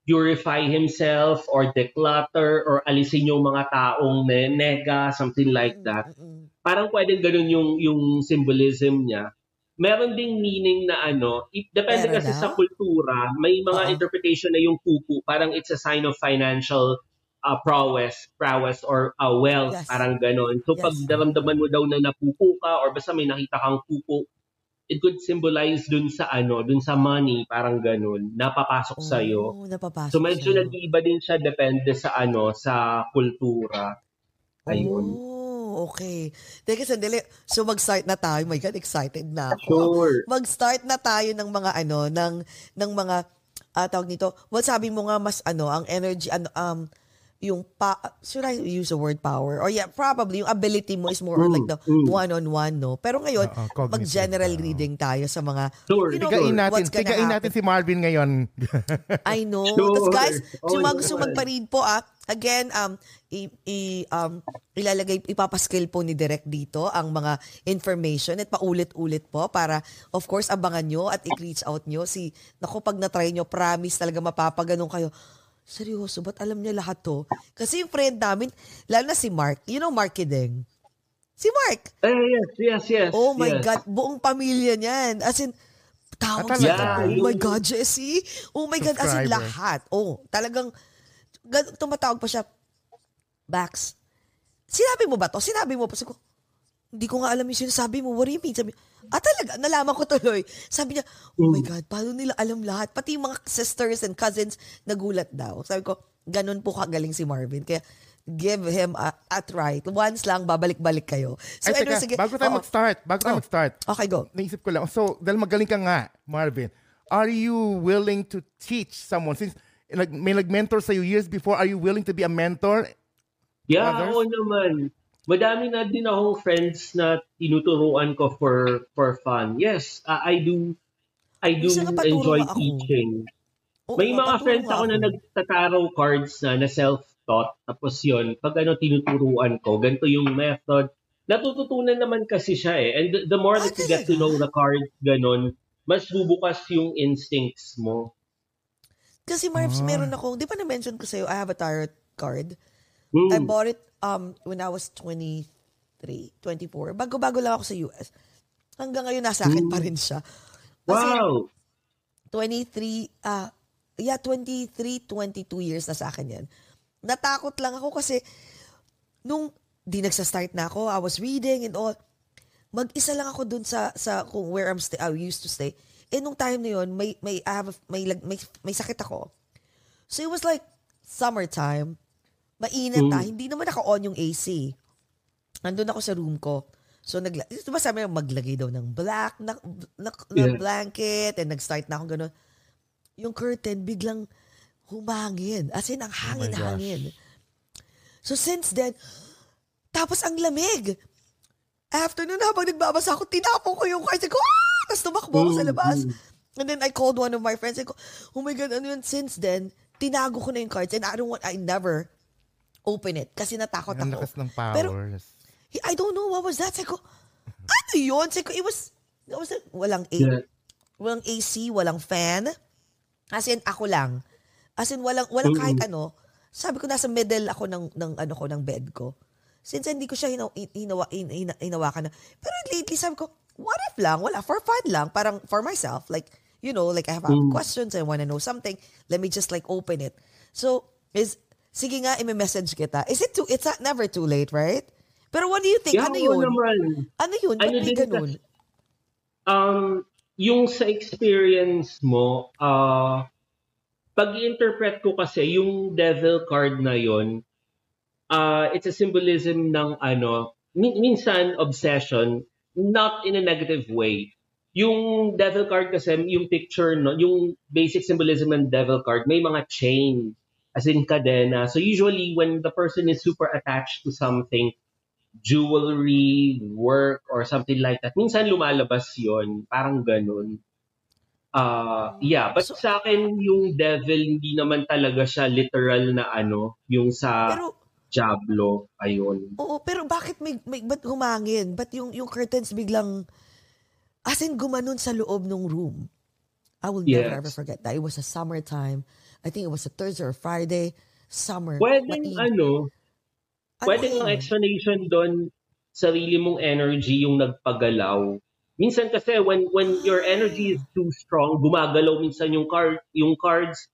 purify himself or declutter or alisin yung mga taong ne- nega, something like that. Mm-mm. Parang pwedeng ganun yung, yung symbolism niya. meron ding meaning na ano, it, depende Meron kasi daw? sa kultura, may mga Oo. interpretation na yung pupu, parang it's a sign of financial uh, prowess, prowess or uh, wealth, Yes. parang ganon. So Yes. pag daramdaman mo daw na napupu ka or basta may nakita kang pupu, it could symbolize dun sa ano, dun sa money, parang ganon, napapasok sa iyo. Oh, napapasok So medyo sa'yo. nag-iiba din siya depende sa ano, sa kultura. Ayun. Oh, okay. Teka, sandali. So, mag-start na tayo. My God, excited na ako. Sure. Mag-start na tayo ng mga ano, ng, ng mga, ah, tawag nito, well, sabi mo nga, mas ano, ang energy, ano, um, yung pa, should I use the word power? Or yeah, probably, yung ability mo is more on like the Mm, mm. one-on-one, no? Pero ngayon, Oo, cognitive. mag-general Oo. reading tayo sa mga, Sure. you know, Tigain natin, what's gonna tigain happen. natin si Marvin ngayon. I know. Sure. Tapos guys, Oh, sa mga gusto magpa-read po ah, again, um, i, i- um, ilalagay, ipapaskill po ni Direk dito ang mga information at paulit-ulit po para, of course, abangan nyo at i-reach out nyo. Si, naku, pag na-try nyo, promise talaga mapapaganong kayo. Seryoso, ba't alam niya lahat to? Kasi yung friend namin, lalo na si Mark, you know Mark Kideng? Si Mark! Eh, yes, yes, yes. Oh my yes. God, buong pamilya niyan. As in, tawag Ah, sa talaga? Oh my God, Jessie. Oh my God, as in lahat. Oh, talagang, gan- tumatawag pa siya, Bax, sinabi mo ba to? Sinabi mo pa. Sabi ko, hindi ko nga alam yung sinasabi mo. What do you mean? Sabi, ah talaga, nalaman ko tuloy. Sabi niya, oh my God, paano nila alam lahat? Pati yung mga sisters and cousins, nagulat daw. Sabi ko, ganun po kagaling si Marvin. Kaya, give him a, a try. Once lang, babalik-balik kayo. So, Ay, anyway, teka, sige. bago tayo Oo. mag-start, bago tayo Oh. mag-start, Okay, go. naisip ko lang, so, dahil magaling ka nga, Marvin, are you willing to teach someone? Since like, may nag-mentor sa'yo years before, are you willing to be a mentor? Yeah, Others? oo naman. Madami na din akong friends na tinuturuan ko for for fun. Yes, uh, I do I do enjoy ako. teaching. Oo, May mga friends ako na nagtataro cards na na self-taught. Tapos yun, pag ano tinuturuan ko, ganito yung method. Natututunan naman kasi siya eh. And the, the more Ah, that you get to know the cards, ganon, mas bubukas yung instincts mo. Kasi Marvs, Ah. meron ako, di ba na-mention ko sa'yo, I have a tarot card. Hmm. I bought it um when I was 23, 24. Bago-bago lang ako sa US. Hanggang ngayon, nasa akin pa rin siya. Kasi Wow! 23, ah, yeah, 23, 22 years na sa akin yan. Natakot lang ako kasi nung di nagsa-start na ako, I was reading and all, mag-isa lang ako dun sa, sa kung where I'm stay, I used to stay. Eh, nung time na yun, may, may, I have a- may, may, may sakit ako. So, it was like, summertime, mainit Mm. ah, hindi naman naka-on yung AC. Nandun ako sa room ko. So, nagla- di ba sabi maglagay daw ng black na, na, na Yeah. blanket and nag-start na ako ganun. Yung curtain, biglang humangin. As in, ang hangin-hangin. So, since then, tapos ang lamig. After nun, habang nagbabasa ako, tinapon ko yung cards. Ko, ah! Tapos tumakbo ako sa labas. And then I called one of my friends. I go, oh my God, ano yun? Since then, tinago ko na yung cards and I don't want, I never open it kasi natakot Ang ako. lakas ng Pero, powers. He- I don't know what was that. Sabi ko, ano yun? Sabi ko, it was, it was walang A, Yeah. walang AC, walang fan. As in, ako lang. As in, walang, walang kahit ano. Sabi ko, nasa middle ako ng, ng, ano ko, ng bed ko. Since hindi ko siya hinaw, hinawa, hin- hin- hinawakan na. Pero lately, sabi ko, what if lang? Wala, for fun lang. Parang for myself. Like, you know, like I have questions, I want to know something. Let me just like open it. So, is, sige nga, i-message kita. Is it too, it's not, never too late, right? Pero what do you think? Yeah, ano yun? naman. Ano yun? Ano din ganun? Um, yung sa experience mo, uh, pag interpret ko kasi yung devil card na yon, uh, it's a symbolism ng ano, min- minsan obsession, not in a negative way. Yung devil card kasi, yung picture, no, yung basic symbolism ng devil card, may mga chain, as in kadena. So usually when the person is super attached to something, jewelry, work, or something like that. Minsan lumalabas yon parang ganun. Uh, yeah, but So- sa akin, yung devil, hindi naman talaga siya literal na ano, yung sa Pero, Diablo, ayun. oo, pero bakit may, may ba't humangin? Ba't yung, yung curtains biglang, as in gumanon sa loob ng room? I will never Yes. ever forget that. It was a summertime. I think it was a Thursday or Friday. Summer. Pwedeng Mainit. ano, Ano pwedeng ang explanation doon, sarili mong energy yung nagpagalaw. minsan kasi when when your energy is too strong, gumagalaw minsan yung card yung cards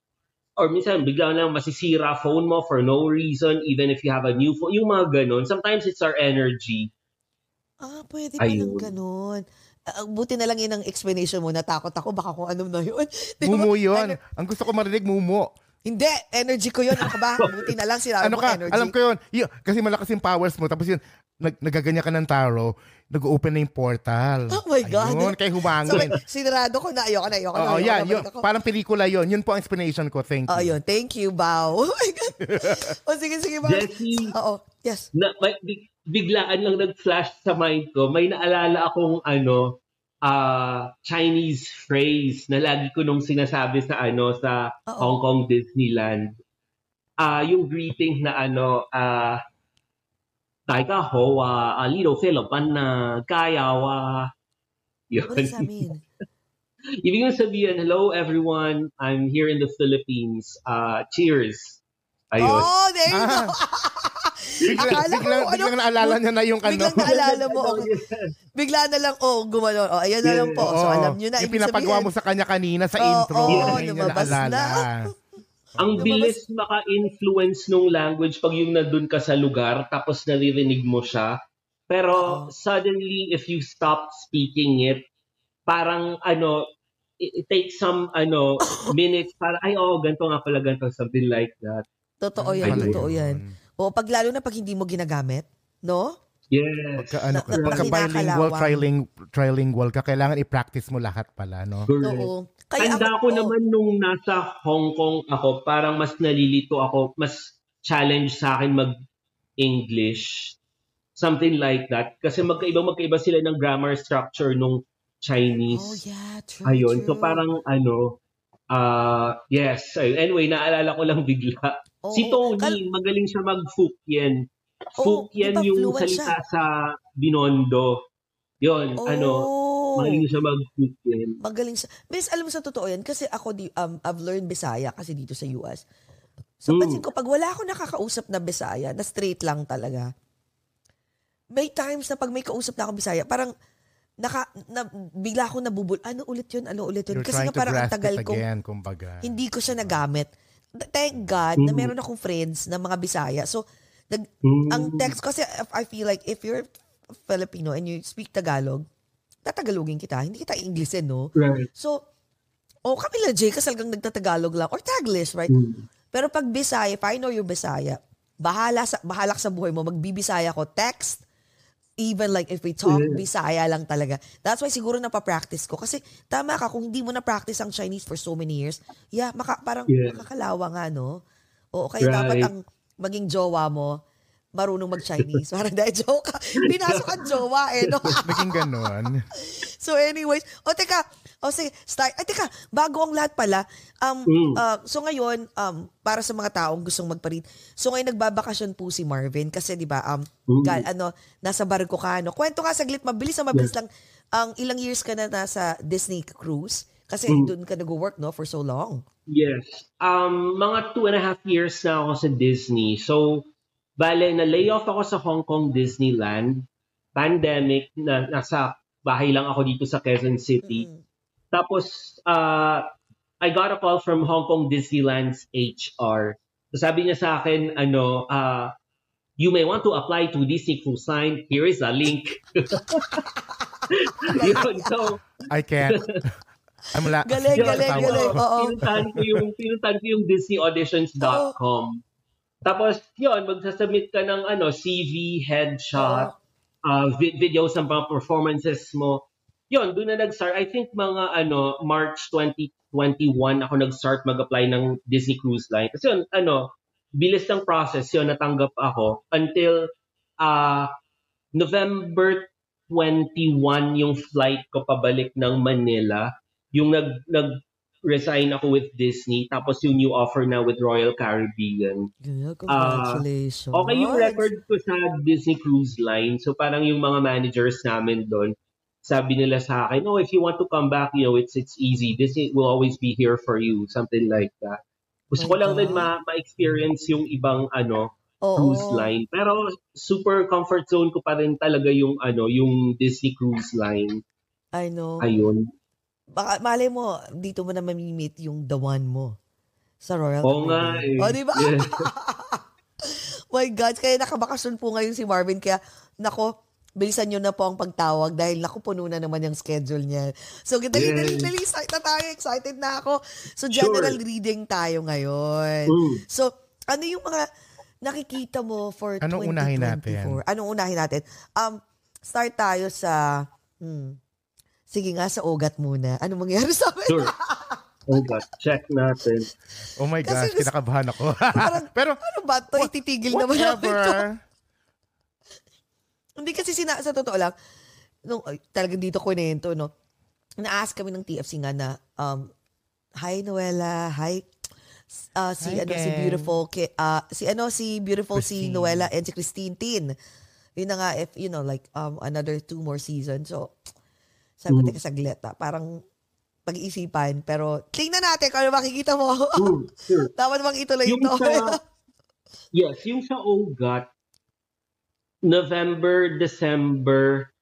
or minsan bigla na masisira phone mo for no reason even if you have a new phone. Yung mga ganun. Sometimes it's our energy. Ah, pwede palang Ayun. ganun. Ah, buti na lang yun ang explanation mo. Natakot ako. Baka kung ano na yun. Di ba? Mumu yun. Ano- Ang gusto ko marinig, mumu. hindi. Energy ko yun. Ako ba? Buti na lang sinabi Ano ka? energy. Alam ko yun. Yun, Kasi malakas yung powers mo. Tapos yun, nag, nagaganya ka ng taro, nag-open na yung portal. Oh my God. Ayun, kaya So, humangin. sinarado ko na. Ayoko na. Ayoko na. Oo, ayoko yan. na, Yun, ako. parang pelikula yun. Yun po ang explanation ko. Thank Oh, you. yun. Thank you, Bao. Oh my God. o, sige, sige, Bao. Jessie. Oo. Yes. na, may, big- biglaan lang nag-flash sa mind ko. May naalala akong ano, ah Chinese phrase na lagi ko nung sinasabi sa ano sa Oo. Hong Kong Disneyland. Ah, yung greeting na ano, uh, ho, ah, uh, Lilo Philipan na kaya wa. Yun. Ano sa amin? Ibig yung sabihin, hello everyone, I'm here in the Philippines. Uh, cheers. Ayun. Oh, there you go. Bigla, Akala ko, biglang, ano, biglang naalala niya na yung ano. Biglang naalala mo. Bigla na lang, oh, gumano. Oh, ayan na lang po. So, Oo. alam nyo na. Yung pinapagawa sabihin. mo sa kanya kanina sa Oo, intro. oo, niya lumabas na. naalala. Ang bilis maka-influence nung language pag yung nandun ka sa lugar tapos naririnig mo siya. Pero Oo. suddenly, if you stop speaking it, parang ano, it, it takes some ano minutes para, ay oh, ganito nga pala, ganito, something like that. Totoo yan, totoo yan. O, pag lalo na pag hindi mo ginagamit, no? Yes. Pagka, ano, ka, Na- pagka na- bilingual, kinakalawang. triling, trilingual ka, kailangan i-practice mo lahat pala, no? Correct. Oo. Kaya Tanda ako, ko oh, naman nung nasa Hong Kong ako, parang mas nalilito ako, mas challenge sa akin mag-English. Something like that. Kasi magkaiba magkaiba sila ng grammar structure nung Chinese. Oh, yeah, true, Ayun. So true. parang ano, ah yes. Anyway, naalala ko lang bigla. Oo. si Tony, Kal- magaling siya mag-Fukien. Fukien ba yung salita sa Binondo. Yun, ano, Oh. magaling siya mag-Fukien. Magaling sa... Bes, alam mo sa totoo yan, kasi ako, di, um, I've learned Bisaya kasi dito sa US. So, Mm. pansin ko, pag wala ako nakakausap na Bisaya, na straight lang talaga, may times na pag may kausap na akong Bisaya, parang naka, na, bigla ako nabubul. Ano ulit yun? Ano ulit yun? You're Kasi nga parang ang tagal again, kumbaga. hindi ko siya nagamit. Th- Thank God na Mm. meron akong friends na mga Bisaya. So, nag, Mm. ang text, kasi if- I feel like if you're Filipino and you speak Tagalog, tatagalogin kita. Hindi kita Englishin, no? Right. So, oh, kami lang, Jay, kasi talagang nagtatagalog lang. Or Taglish, right? Mm. Pero pag Bisaya, if I know you're Bisaya, bahala sa, bahala sa buhay mo, magbibisaya ko, text, even like if we talk, Yeah. Bisaya lang talaga. That's why siguro napapractice ko. Kasi tama ka, kung hindi mo na-practice ang Chinese for so many years, yeah, maka, parang Yeah. makakalawa nga, no? Oo, kaya dapat Right. ang maging jowa mo, marunong mag-Chinese. Parang dahil joke ka. Pinasok ang jowa eh, no? Naging ganon. So anyways, o teka, o sige, start. Ay teka, bago ang lahat pala, um, Mm. uh, so ngayon, um, para sa mga taong gustong magparit, so ngayon nagbabakasyon po si Marvin kasi di ba, um, Mm. gal, ano, nasa barko ka, no? Kwento ka saglit, mabilis na mabilis lang, ang ilang years ka na nasa Disney cruise? Kasi Mm. doon ka nag-work, no, for so long. Yes. Um, mga two and a half years na ako sa Disney. So, bale, na-layoff ako sa Hong Kong Disneyland. Pandemic, na, nasa bahay lang ako dito sa Quezon City. Mm. Tapos, uh, I got a call from Hong Kong Disneyland's HR. So sabi niya sa akin, ano, uh, you may want to apply to Disney Cruise Line. Here is a link. Yun, so, I can't. I'm la- Galing, Yun, galing, galing. Oo. pinuntahan ko yung pinuntahan ko yung disneyauditions.com. Tapos yun, magsasubmit ka ng ano, CV, headshot, uh, vi- videos ng mga performances mo. Yun, doon na nag-start. I think mga ano, March 2021 ako nag-start mag-apply ng Disney Cruise Line. Kasi yun, ano, bilis ng process yun, natanggap ako until uh, November 21 yung flight ko pabalik ng Manila. Yung nag, nag resign ako with Disney tapos yung new offer na with Royal Caribbean. Yeah, congratulations. Ah, Okay yung record ko sa Disney Cruise Line. So parang yung mga managers namin doon, sabi nila sa akin, oh, if you want to come back, you know, it's it's easy. Disney will always be here for you. Something like that. Gusto ko lang din ma- ma-experience yung ibang ano, Oo. cruise line. Pero super comfort zone ko pa rin talaga yung ano, yung Disney Cruise Line. I know. Ayun. Baka, malay mo, dito mo na mamimit yung the one mo. Sa Royal Oo nga eh. Caribbean. O, di ba? Yes. My God, kaya nakabakasyon po ngayon si Marvin. Kaya, nako, bilisan nyo na po ang pagtawag dahil naku, puno na naman yung schedule niya. So, dali, Yes. dali, dali, excited na tayo. Excited na ako. So, Sure. general reading tayo ngayon. Mm. So, ano yung mga nakikita mo for Anong 2024? unahin natin? Anong unahin natin? Um, start tayo sa, hmm, sige nga, sa ugat muna. Ano mangyari sa amin? Sure. Oh God, check natin. Oh my gosh, kinakabahan ako. Parang, Pero, ano ba to? Ititigil naman namin to. whatever. Hindi kasi sina, sa totoo lang, nung ay, talagang dito kwento, no, na-ask kami ng TFC nga na, um, hi Noela, hi, uh, si Hi, ano si gang. beautiful uh, si ano si beautiful si Christine. Noela and si Christine Tin. Yun na nga if you know like um another two more seasons. So sabi ko Mm. teka saglit ah, parang pag-iisipan pero tingnan natin kung ano makikita mo. Mm, sure. Dapat bang ituloy Yung ito. sa, yes, yung sa OGAT, November, December,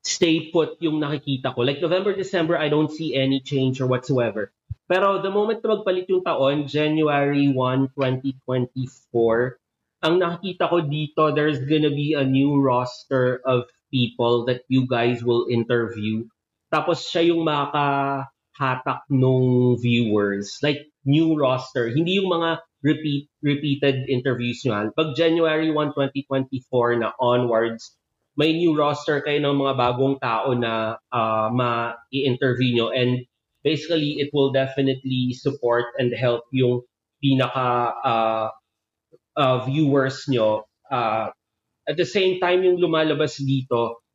stay put yung nakikita ko. Like November, December, I don't see any change or whatsoever. Pero the moment na magpalit yung taon, January 1, 2024, ang nakikita ko dito, there's gonna be a new roster of people that you guys will interview. Tapos siya yung makahatak nung viewers. Like, new roster. Hindi yung mga repeat repeated interviews nyo. Pag January 1, 2024 na onwards, may new roster kayo ng mga bagong tao na ah, ma-i-interview nyo. And basically, it will definitely support and help yung pinaka ah, ah, viewers nyo. Ah, at the same time, yung lumalabas dito,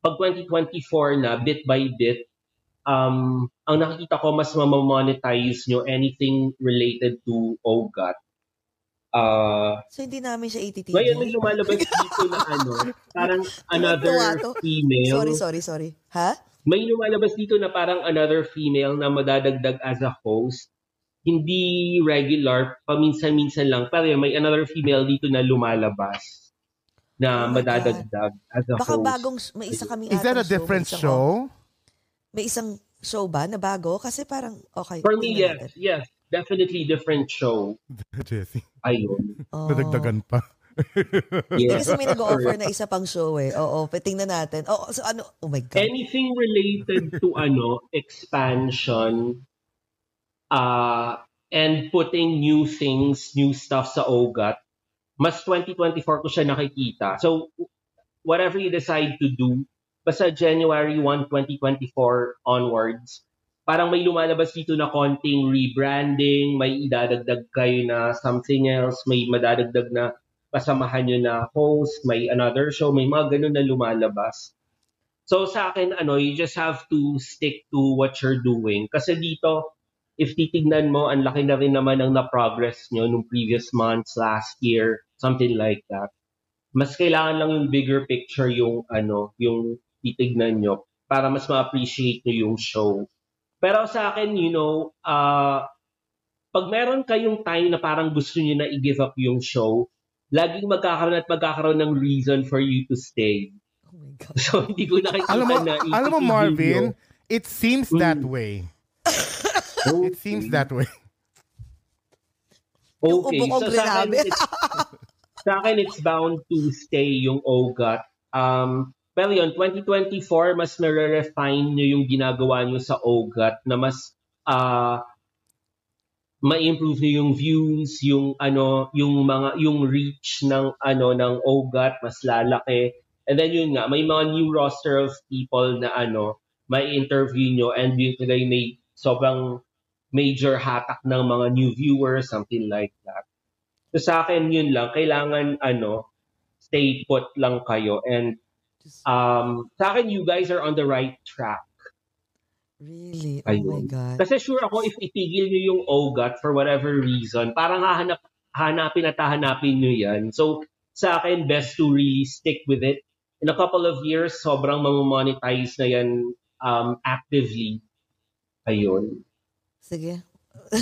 pag 2024 na, bit by bit, um, ang nakikita ko, mas mamamonetize nyo anything related to OGAT. Uh, so hindi namin siya ititigil. ngayon may lumalabas dito na ano, parang another female. Sorry, sorry, sorry. Ha? May lumalabas dito na parang another female na madadagdag as a host. Hindi regular, paminsan-minsan lang. Pero may another female dito na lumalabas na Oh my madadagdag as a Baka host. bagong, may isa kaming Is that a different isang- show? May isang show ba na bago? Kasi parang, okay. For me, yes. natin. Yes. Definitely different show. Jessie, Ayun. Oh. nadagdagan pa. Yes. kasi may nag-offer na isa pang show eh. Oo, tingnan natin. Oo, so ano, oh my God. Anything related to ano, expansion, uh, and putting new things, new stuff sa OGAT, mas 2024 ko siya nakikita. So, whatever you decide to do, basta January 1, 2024 onwards, parang may lumalabas dito na konting rebranding, may idadagdag kayo na something else, may madadagdag na kasamahan nyo na host, may another show, may mga ganun na lumalabas. So sa akin, ano, you just have to stick to what you're doing. Kasi dito, if titignan mo, ang laki na rin naman ang na-progress nyo nung previous months, last year, something like that. Mas kailangan lang yung bigger picture yung, ano, yung titignan nyo para mas ma-appreciate nyo yung show. Pero sa akin, you know, uh, pag meron kayong time na parang gusto nyo na i-give up yung show, laging magkakaroon at magkakaroon ng reason for you to stay. Oh my God. So, hindi ko nakikita alam mo, na alam mo Marvin, nyo. it seems that Mm. way. Okay. It seems that way. Yung Okay, ubo ko so sa akin, grabe. it's, sa akin, it's bound to stay yung OGAT. Um, pero yun, 2024, mas nare-refine nyo yung ginagawa nyo sa OGAT na mas ah ma-improve nyo yung views, yung ano, yung mga yung reach ng ano ng OGAT mas lalaki. And then yun nga, may mga new roster of people na ano, may interview nyo and yun today may sobrang major hatak ng mga new viewers, something like that. So sa akin yun lang, kailangan ano, stay put lang kayo and um sa akin you guys are on the right track. Really? Oh my Ayun. God. Kasi sure ako if itigil nyo yung OGAT for whatever reason, parang hahanap hanapin at hahanapin nyo yan. So sa akin best to really stick with it. In a couple of years, sobrang mamonetize na yan um, actively. Ayun. Sige.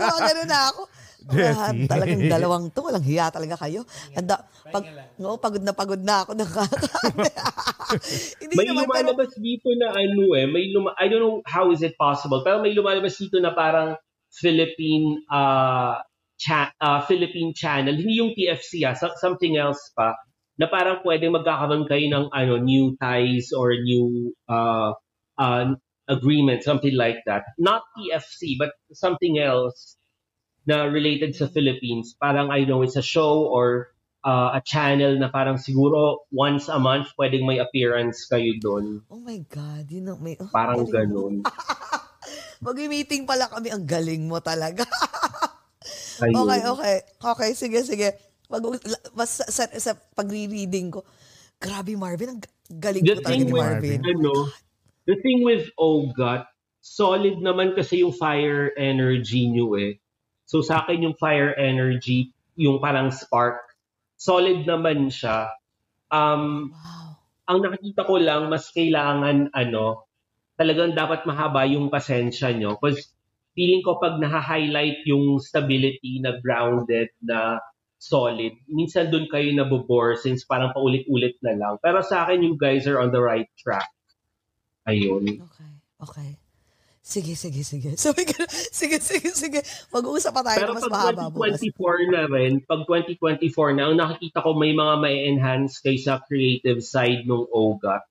Mga ganun na ako. Ah, Jessie. talagang dalawang to. Walang hiya talaga kayo. Anda, pag, no, pagod na pagod na ako. Nakaka- Hindi May naman, pero lumalabas dito na ano eh, may luma I don't know how is it possible, pero may lumalabas dito na parang Philippine uh, cha- uh, Philippine channel, hindi yung TFC ah, so- something else pa, na parang pwedeng magkakaroon kayo ng ano new ties or new uh, uh, agreement, something like that. Not TFC, but something else na related sa Philippines. Parang I know it's a show or uh, a channel na parang siguro once a month pwedeng may appearance kayo doon. oh my God, yun ang may... oh, Parang ganun. Mag-meeting pala kami. Ang galing mo talaga. Okay, okay. Okay, sige, sige. Pag, mas, sa, sa, sa pagre-reading ko, grabe Marvin, ang galing The mo talaga ni with, Marvin. ano, the thing with OGAT, solid naman kasi yung fire energy nyo eh. So sa akin yung fire energy, yung parang spark, solid naman siya. Um, Wow. ang nakikita ko lang, mas kailangan, ano, talagang dapat mahaba yung pasensya nyo. Because feeling ko pag naha-highlight yung stability na grounded, na solid, minsan doon kayo nabobore since parang paulit-ulit na lang. Pero sa akin, you guys are on the right track. Ayun. Okay, okay. Sige, sige, sige. Ka, sige, sige, sige. Mag-uusap pa tayo Pero mas pag mahaba bukas. 2024 na rin, pag 2024 na, ang nakikita ko may mga may enhance kay sa creative side ng OGA.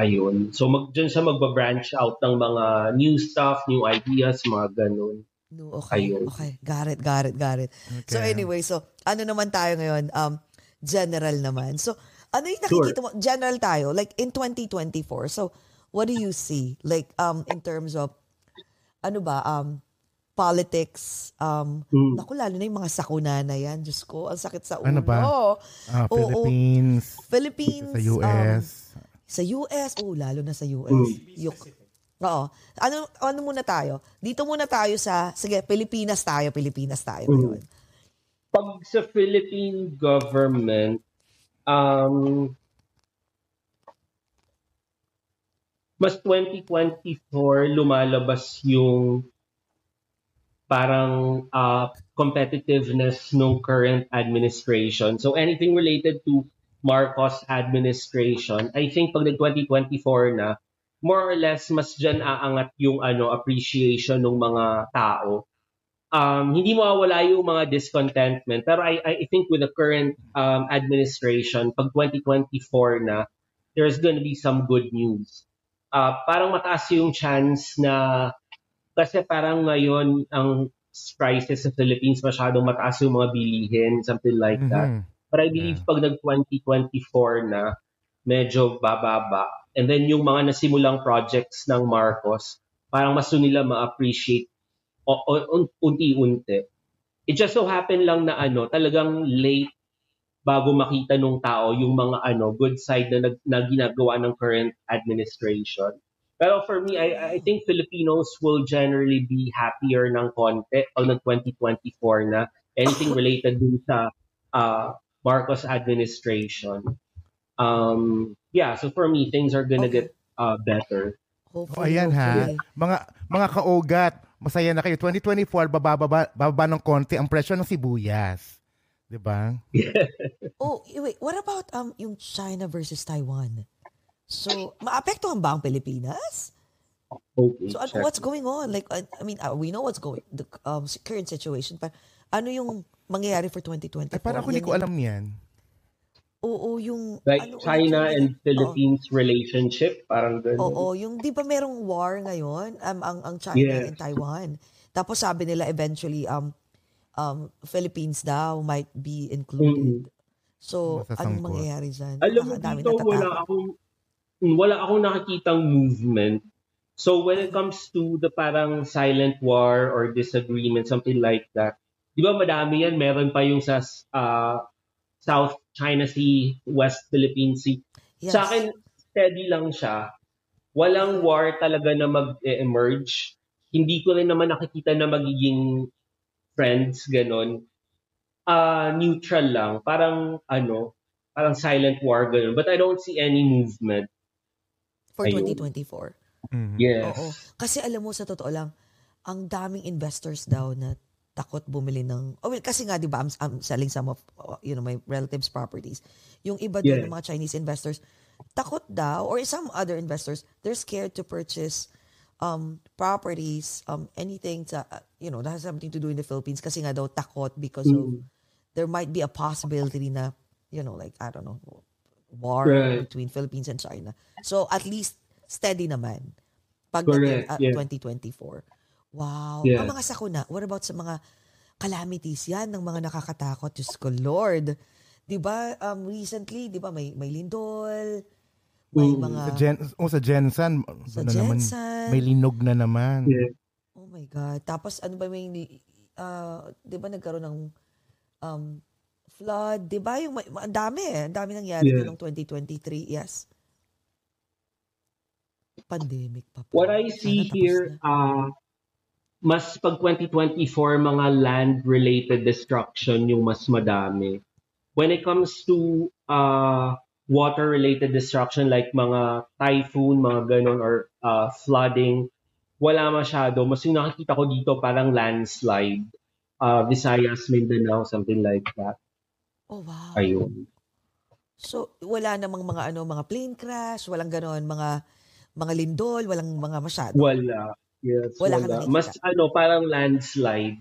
Ayun. So mag, dyan siya magba-branch out ng mga new stuff, new ideas, mga ganun. No, okay, Ayun. okay. Got it, got it, got it. So Okay. anyway, so ano naman tayo ngayon? Um, general naman. So, ano yung nakikita mo? General tayo, like in 2024. So, what do you see? Like, um, in terms of, ano ba, um, politics, um, Mm. naku, lalo na yung mga sakuna na yan. Diyos ko, ang sakit sa ulo. Ano ba? Ah. Philippines, Philippines. sa US. um, sa US, oh, lalo na sa US. Mm. Yuk. Oo. Ano, ano muna tayo? Dito muna tayo sa, sige, Pilipinas tayo, Pilipinas tayo Mm. ngayon. Pag sa Philippine government, um, mas 2024 lumalabas yung parang uh, competitiveness ng current administration. So anything related to Marcos administration, I think pag nag-2024 na, more or less mas dyan aangat yung ano appreciation ng mga tao. Um, hindi mawawala yung mga discontentment, pero I, I think with the current um, administration, pag 2024 na, there's gonna be some good news. Uh, parang mataas yung chance na kasi parang ngayon ang prices sa Philippines masyadong mataas yung mga bilihin, something like that. Mhm. But I believe pag nag-2024 na, medyo bababa. And then yung mga nasimulang projects ng Marcos, parang mas nila ma-appreciate unti-unti. It just so happen lang na ano, talagang late bago makita nung tao yung mga ano good side na, nag- na ginagawa ng current administration. Pero for me, I, I think Filipinos will generally be happier ng konti pag nag-2024 na anything related dun sa uh, Marcos administration. Um, yeah, so for me, things are gonna Okay. get uh, better. Oh, Hopefully, ayan ha. hopefully. Mga mga kaugat, masaya na kayo. 2024 bababa bababa ng konti ang presyo ng sibuyas. 'Di ba? Oh, wait, what about um yung China versus Taiwan? So, maapektuhan ba ang Pilipinas? Okay, So, ano, check. what's going on? Like, I, I mean, uh, we know what's going, the um, current situation, but ano yung mangyayari for 2024? Ay, parang ako hindi ko alam yan. Oo, yung... like ano China yung- and Oo. Philippines relationship, parang ganun. Oo, yung di ba merong war ngayon um, ang ang China Yes. and Taiwan. Tapos sabi nila eventually um um Philippines daw might be included. So Masasangkot. anong mangyayari diyan? Alam mo Dami dito, wala akong, wala akong nakikitang movement. So when it comes to the parang silent war or disagreement, something like that, di ba madami yan? Meron pa yung sa uh, South China Sea, West Philippine Sea. Yes. Sa akin, steady lang siya. Walang war talaga na mag-emerge. Hindi ko rin naman nakikita na magiging friends, ganon. Ah, neutral lang. Parang, ano, parang silent war, ganon. But I don't see any movement. for Ayun. 2024. Mhm. Yes. Oo. Kasi alam mo sa totoo lang, ang daming investors daw na takot bumili ng oh well, kasi nga 'di ba I'm, I'm selling some of uh, you know my relatives properties. Yung iba doon Yeah. ng mga Chinese investors takot daw or some other investors they're scared to purchase um properties um anything to uh, you know that has something to do in the Philippines kasi nga daw takot because of Mm. there might be a possibility na you know like I don't know war Right. between Philippines and China. So at least steady naman pag Correct, at yeah. 2024. Wow. Yeah. Ang mga sakuna, what about sa mga calamities yan ng mga nakakatakot? Diyos ko, Lord. Di ba, um, recently, di ba, may, may lindol, may mga, Sa, Gen, oh, sa Jensen, sa ano naman, Jensen. may linog na naman. Yeah. oh my God. Tapos, ano ba may, uh, di ba, nagkaroon ng um, flood, di ba? Yung, ang dami eh. Ang dami nangyari Yeah. noong 2023. Yes. Pandemic pa po. What I see Sana here, na. uh, mas pag 2024, mga land-related destruction yung mas madami. When it comes to uh, water-related destruction like mga typhoon, mga ganon, or uh, flooding, wala masyado. Mas yung nakikita ko dito parang landslide. Uh, Visayas, Mindanao, something like that. Oh, wow. Ayun. So, wala namang mga ano, mga plane crash, walang gano'n, mga mga lindol, walang mga masyado. Wala. Yes, Wala wala. Mas ano, parang landslide.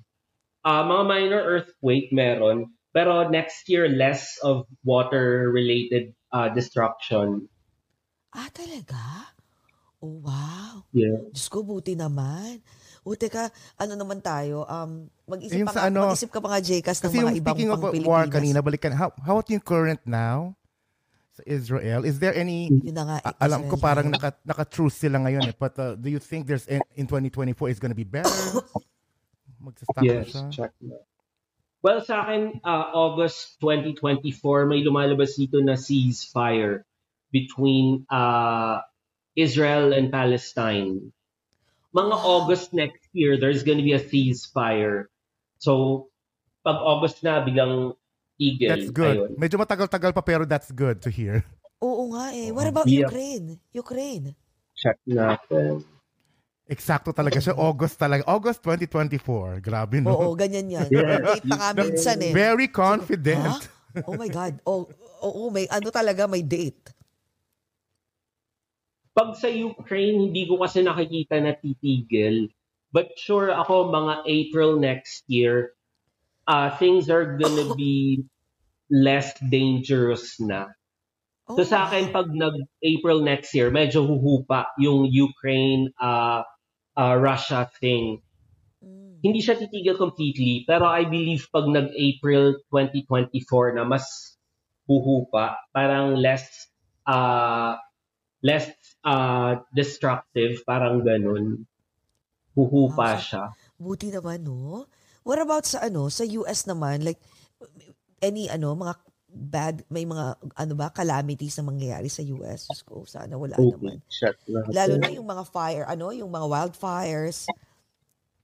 Ah, mga minor earthquake meron, pero next year less of water-related uh, destruction. Ah, talaga? Oh, wow. Yeah. Diyos ko, buti naman. O, teka, ano naman tayo? Um, mag-isip Yung pa sa nga, ano, mag-isip ka pa nga, Jcas, ng Kasi mga yung ibang speaking of pang war Pilipinas. kanina, balikan, how, how about yung current now sa Israel? Is there any, Yun na nga, a- alam ko Israel parang naka, naka-truce sila ngayon eh, but uh, do you think there's in, in 2024 is gonna be better? Magsastop na Yes, siya? check. Well, sa akin, uh, August 2024, may lumalabas dito na ceasefire between uh, Israel and Palestine. Mga August next year, there's gonna be a ceasefire. So, pag August na, biglang tigil. That's good. Ayun. Medyo matagal-tagal pa pero that's good to hear. Oo nga eh. What about Yeah. Ukraine? Ukraine. Check natin. Eksakto talaga siya. August talaga. August 2024. Grabe, no? Oo, ganyan yan. Yeah. Date pa nga minsan eh. Very confident. Ha? Oh my God. Oh, oo, may ano talaga, may date. Pag sa Ukraine, hindi ko kasi nakikita na titigil. But sure ako, mga April next year, uh, things are gonna be less dangerous na. Oh, So sa akin, pag nag-April next year, medyo huhupa yung Ukraine, uh, uh, Russia thing. Mm. Hindi siya titigil completely, pero I believe pag nag-April 2024 na mas huhupa, parang less uh, less uh, destructive, parang ganun. Huhupa Wow. siya. Buti naman, no? What about sa ano, sa US naman, like, any ano, mga bad, may mga, ano ba, calamities na mangyayari sa US? Diyos ko, sana wala naman. Okay, check natin. Lalo na yung mga fire, ano, yung mga wildfires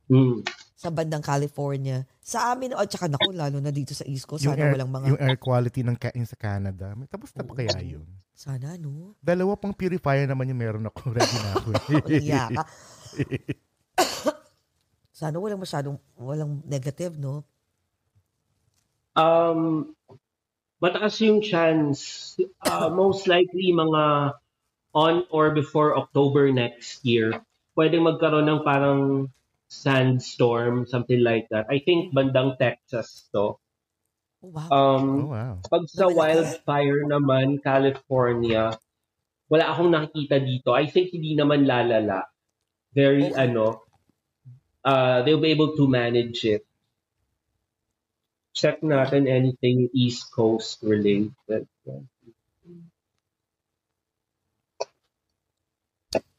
Mm. sa bandang California. Sa amin, at saka naku, lalo na dito sa East Coast, yung, sana air, walang mga, yung air quality ng ka- yung sa Canada. May tapos na pa kaya yun? sana, no? Dalawa pang purifier naman yung meron ako. Ready na ako. Ka. sana walang masyadong, walang negative, no? Um, mataas yung chance. Uh, most likely, mga on or before October next year, pwedeng magkaroon ng parang sandstorm, something like that. I think bandang Texas to. Oh, wow. Um, oh, wow. Pag sa wildfire naman, California, wala akong nakikita dito. I think hindi naman lalala. Very, Okay. ano, uh, they'll be able to manage it. Check natin anything East Coast related.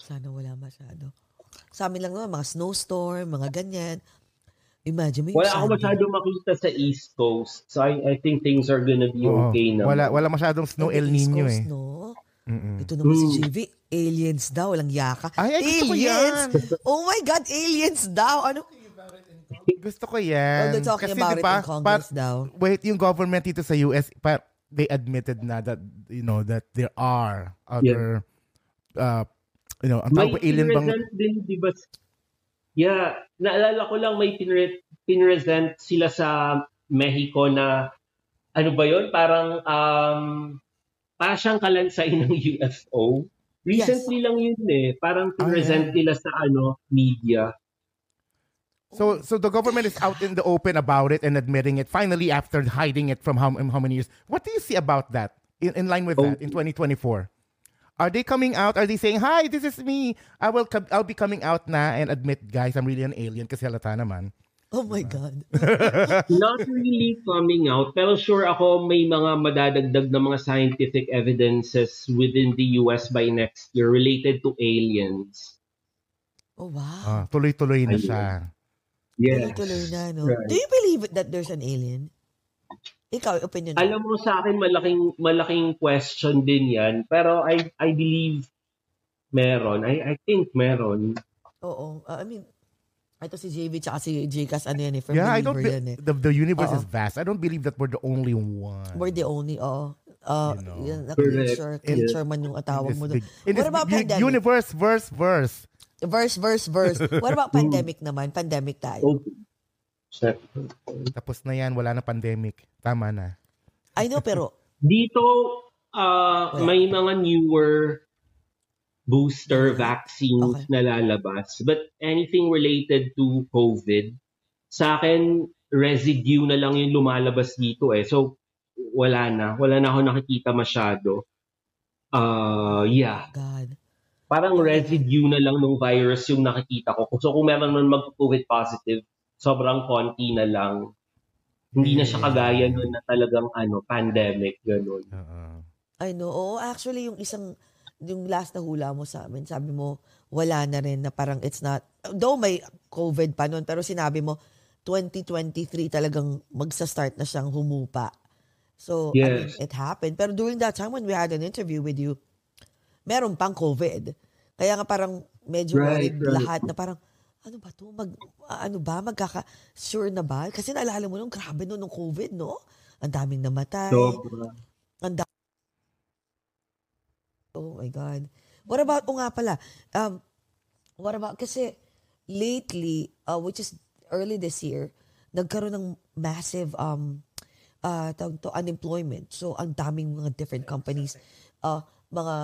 Sana wala masyado. Sa amin lang naman, mga snowstorm, mga ganyan. Imagine mo Wala ako masyado makita sa East Coast. So I, I think things are gonna be Oo. okay na. Wala, wala masyadong snow El East Nino Coast, eh. No? Mm-mm. Ito naman si Mm. JV, aliens daw, walang yaka. Ay, ay, gusto ko aliens! yan. Oh my God, aliens daw! Ano? Gusto ko yan. they're talking Kasi about di it in Congress daw. wait, yung government dito sa US, par, they admitted na that, you know, that there are other, uh, you know, ang tawag ko alien bang, din, di ba? Yeah, naalala ko lang may pinre- pinresent sila sa Mexico na ano ba yon parang um, parang siyang kalansay ng UFO. Recently lang yun eh. Parang pinresent nila sa ano media. So, so the government is out in the open about it and admitting it. Finally, after hiding it from how, how many years? What do you see about that? In, in line with that, in 2024, are they coming out? Are they saying, "Hi, this is me. I will. com- I'll be coming out now and admit, guys, I'm really an alien." Kasi halata naman. Oh my God. Not really coming out, pero sure ako may mga madadagdag na mga scientific evidences within the US by next year related to aliens. Oh wow. Ah, tuloy-tuloy na Ayun. siya. Yes. Tuloy na, no? Right. Do you believe that there's an alien? Ikaw, opinion mo. Alam mo sa akin malaking malaking question din 'yan, pero I I believe meron. I I think meron. Oo. Uh, I mean, ito si JV tsaka si Jcas, ano yan eh, from Yeah, I don't. Be- yan eh. the the universe Oo. is vast. I don't believe that we're the only one. We're the only, oo. Uh, You know. yun, na creature, creature man yung atawag mo big- in What this about pandemic? universe, verse, verse. Verse, verse, verse. What about pandemic naman? Pandemic tayo. Oh. Tapos na yan, wala na pandemic. Tama na. I know, pero, Dito uh, Wala. may mga newer booster vaccines Okay. na lalabas. But anything related to COVID, sa akin, residue na lang yung lumalabas dito eh. So, wala na. Wala na ako nakikita masyado. Uh, yeah. God. Parang residue na lang ng virus yung nakikita ko. So, kung meron man mag-COVID positive, sobrang konti na lang. Hindi na siya kagaya nun na talagang ano, pandemic, ganun. Oo. I know. Oo, actually, yung isang, yung last na hula mo sa amin, sabi mo, wala na rin na parang it's not, though may COVID pa noon, pero sinabi mo, 2023 talagang magsa-start na siyang humupa. So, I mean, Yes. it happened. Pero during that time when we had an interview with you, meron pang COVID. Kaya nga parang medyo Right, worried right. lahat na parang, ano ba to? Mag, ano ba? Magkaka, sure na ba? Kasi naalala mo nung grabe no, nung COVID, no? Ang daming namatay. Sobra. Ang da- Oh my God. What about, o nga pala, um, what about, kasi lately, uh, which is early this year, nagkaroon ng massive um, uh, to, unemployment. So, ang daming mga different companies, uh, mga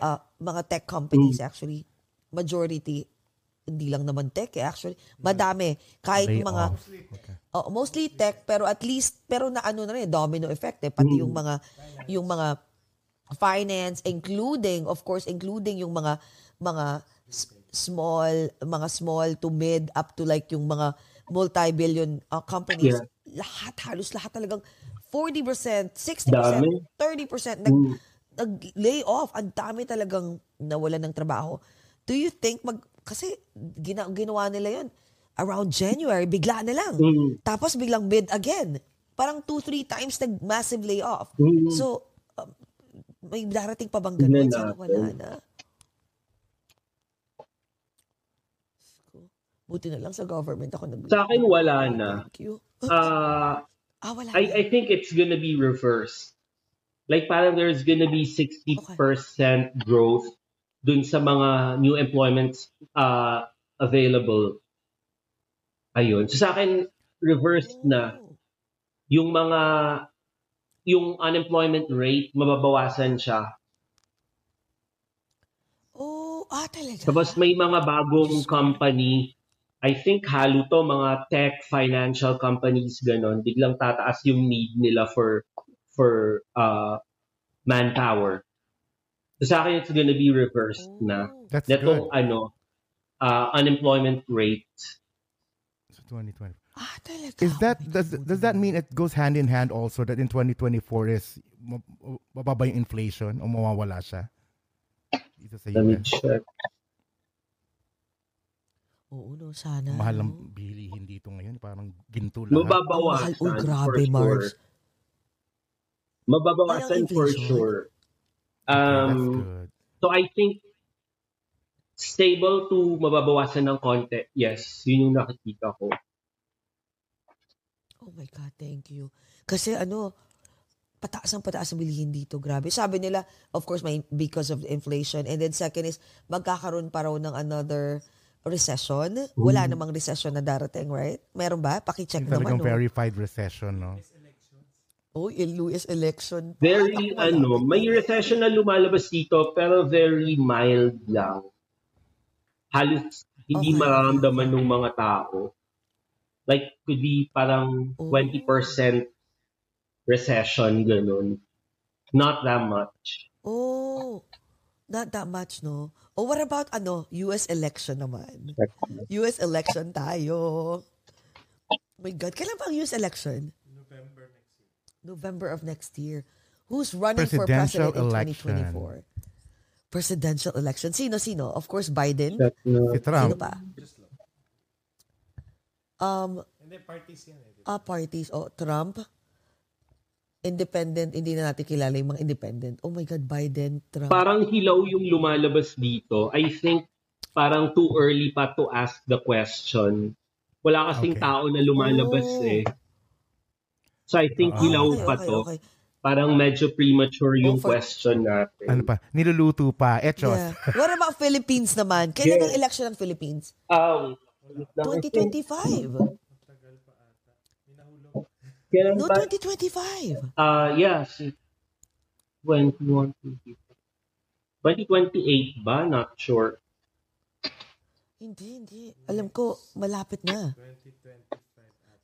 uh, mga tech companies actually, majority, hindi lang naman tech eh, actually, madami. Kahit mga, Layoffs. Okay. Oh, mostly tech pero at least pero na ano na rin domino effect eh pati yung mga yung mga finance including of course including yung mga mga s- small mga small to mid up to like yung mga multi-billion uh, companies Yeah. lahat halos lahat talagang 40%, 60%, Dami. 30% nag nag-lay off. Ang dami talagang nawalan ng trabaho. Do you think mag kasi gina, ginawa nila 'yon around January, bigla na lang. Mm. Tapos biglang bid again. Parang two, three times nag-massive layoff. Mm. So, um, may darating pa bang ganun? Sana wala na. Buti na lang sa government ako nag Sa akin, wala na. Thank you. Uh, Ah, wala I, na. I think it's gonna be reversed. Like parang there's gonna be 60% growth dun sa mga new employments uh, available. Ayun. So sa akin, reversed na. Oh. Yung mga, yung unemployment rate, mababawasan siya. Oh, ah, talaga. Tapos may mga bagong company, I think halo to, mga tech, financial companies, ganon, biglang tataas yung need nila for for uh, manpower. So sa akin, it's gonna be reversed na. Oh. That's good. Netong ano, uh, unemployment rate. So 2020. Ah, talaga. Is that Oh does does that mean it goes hand in hand also that in 2024 is ma- mababa yung inflation o mawawala siya? Dito sa Let me check. Oo, no, sana. Mahal no? ng bilihin dito ngayon. Parang ginto lahat. Mababawasan Ang mahal. Oh, grabe, for Mars. Mababawasan for sure. Um. So I think stable to mababawasan ng konti. Yes, yun yung nakikita ko. Oh my God, thank you. Kasi ano, pataas ang pataas ang bilihin dito. Grabe. Sabi nila, of course, may because of the inflation. And then second is, magkakaroon pa raw ng another recession. Wala namang recession na darating, right? Meron ba? Pakicheck naman. Talagang No? verified recession, no? Oh, US election. pa. Very, Naku, ano, may recession na lumalabas dito, pero very mild lang. Halos hindi Okay. mararamdaman ng mga tao. Like, could be parang Oh. 20% recession, ganun. Not that much. Oh, not that much, no? Oh, what about, ano, US election naman? US election tayo. Oh my God, kailan ba ang US election? November of next year. Who's running for Presidential president in election. 2024? Presidential election. Sino, sino? Of course, Biden. No. Si Sino Trump. pa? Um, ah, parties. Oh, Trump. Independent. Hindi na natin kilala yung mga independent. Oh my God, Biden, Trump. Parang hilaw yung lumalabas dito. I think parang too early pa to ask the question. Wala kasing Okay. tao na lumalabas Oh. eh. So I think Ah, hilaw okay, pa okay, to. okay. Parang medyo premature yung Oh, for- question natin. Ano pa? Niluluto pa. Echos. Yeah. What about Philippines naman? Kailan Yeah. ang election ng Philippines? Um, wait lang. 2025. Kailan No, ba? 2025. Uh, yes. 21, 2028 ba? Not sure. Hindi, hindi. Alam ko, malapit na.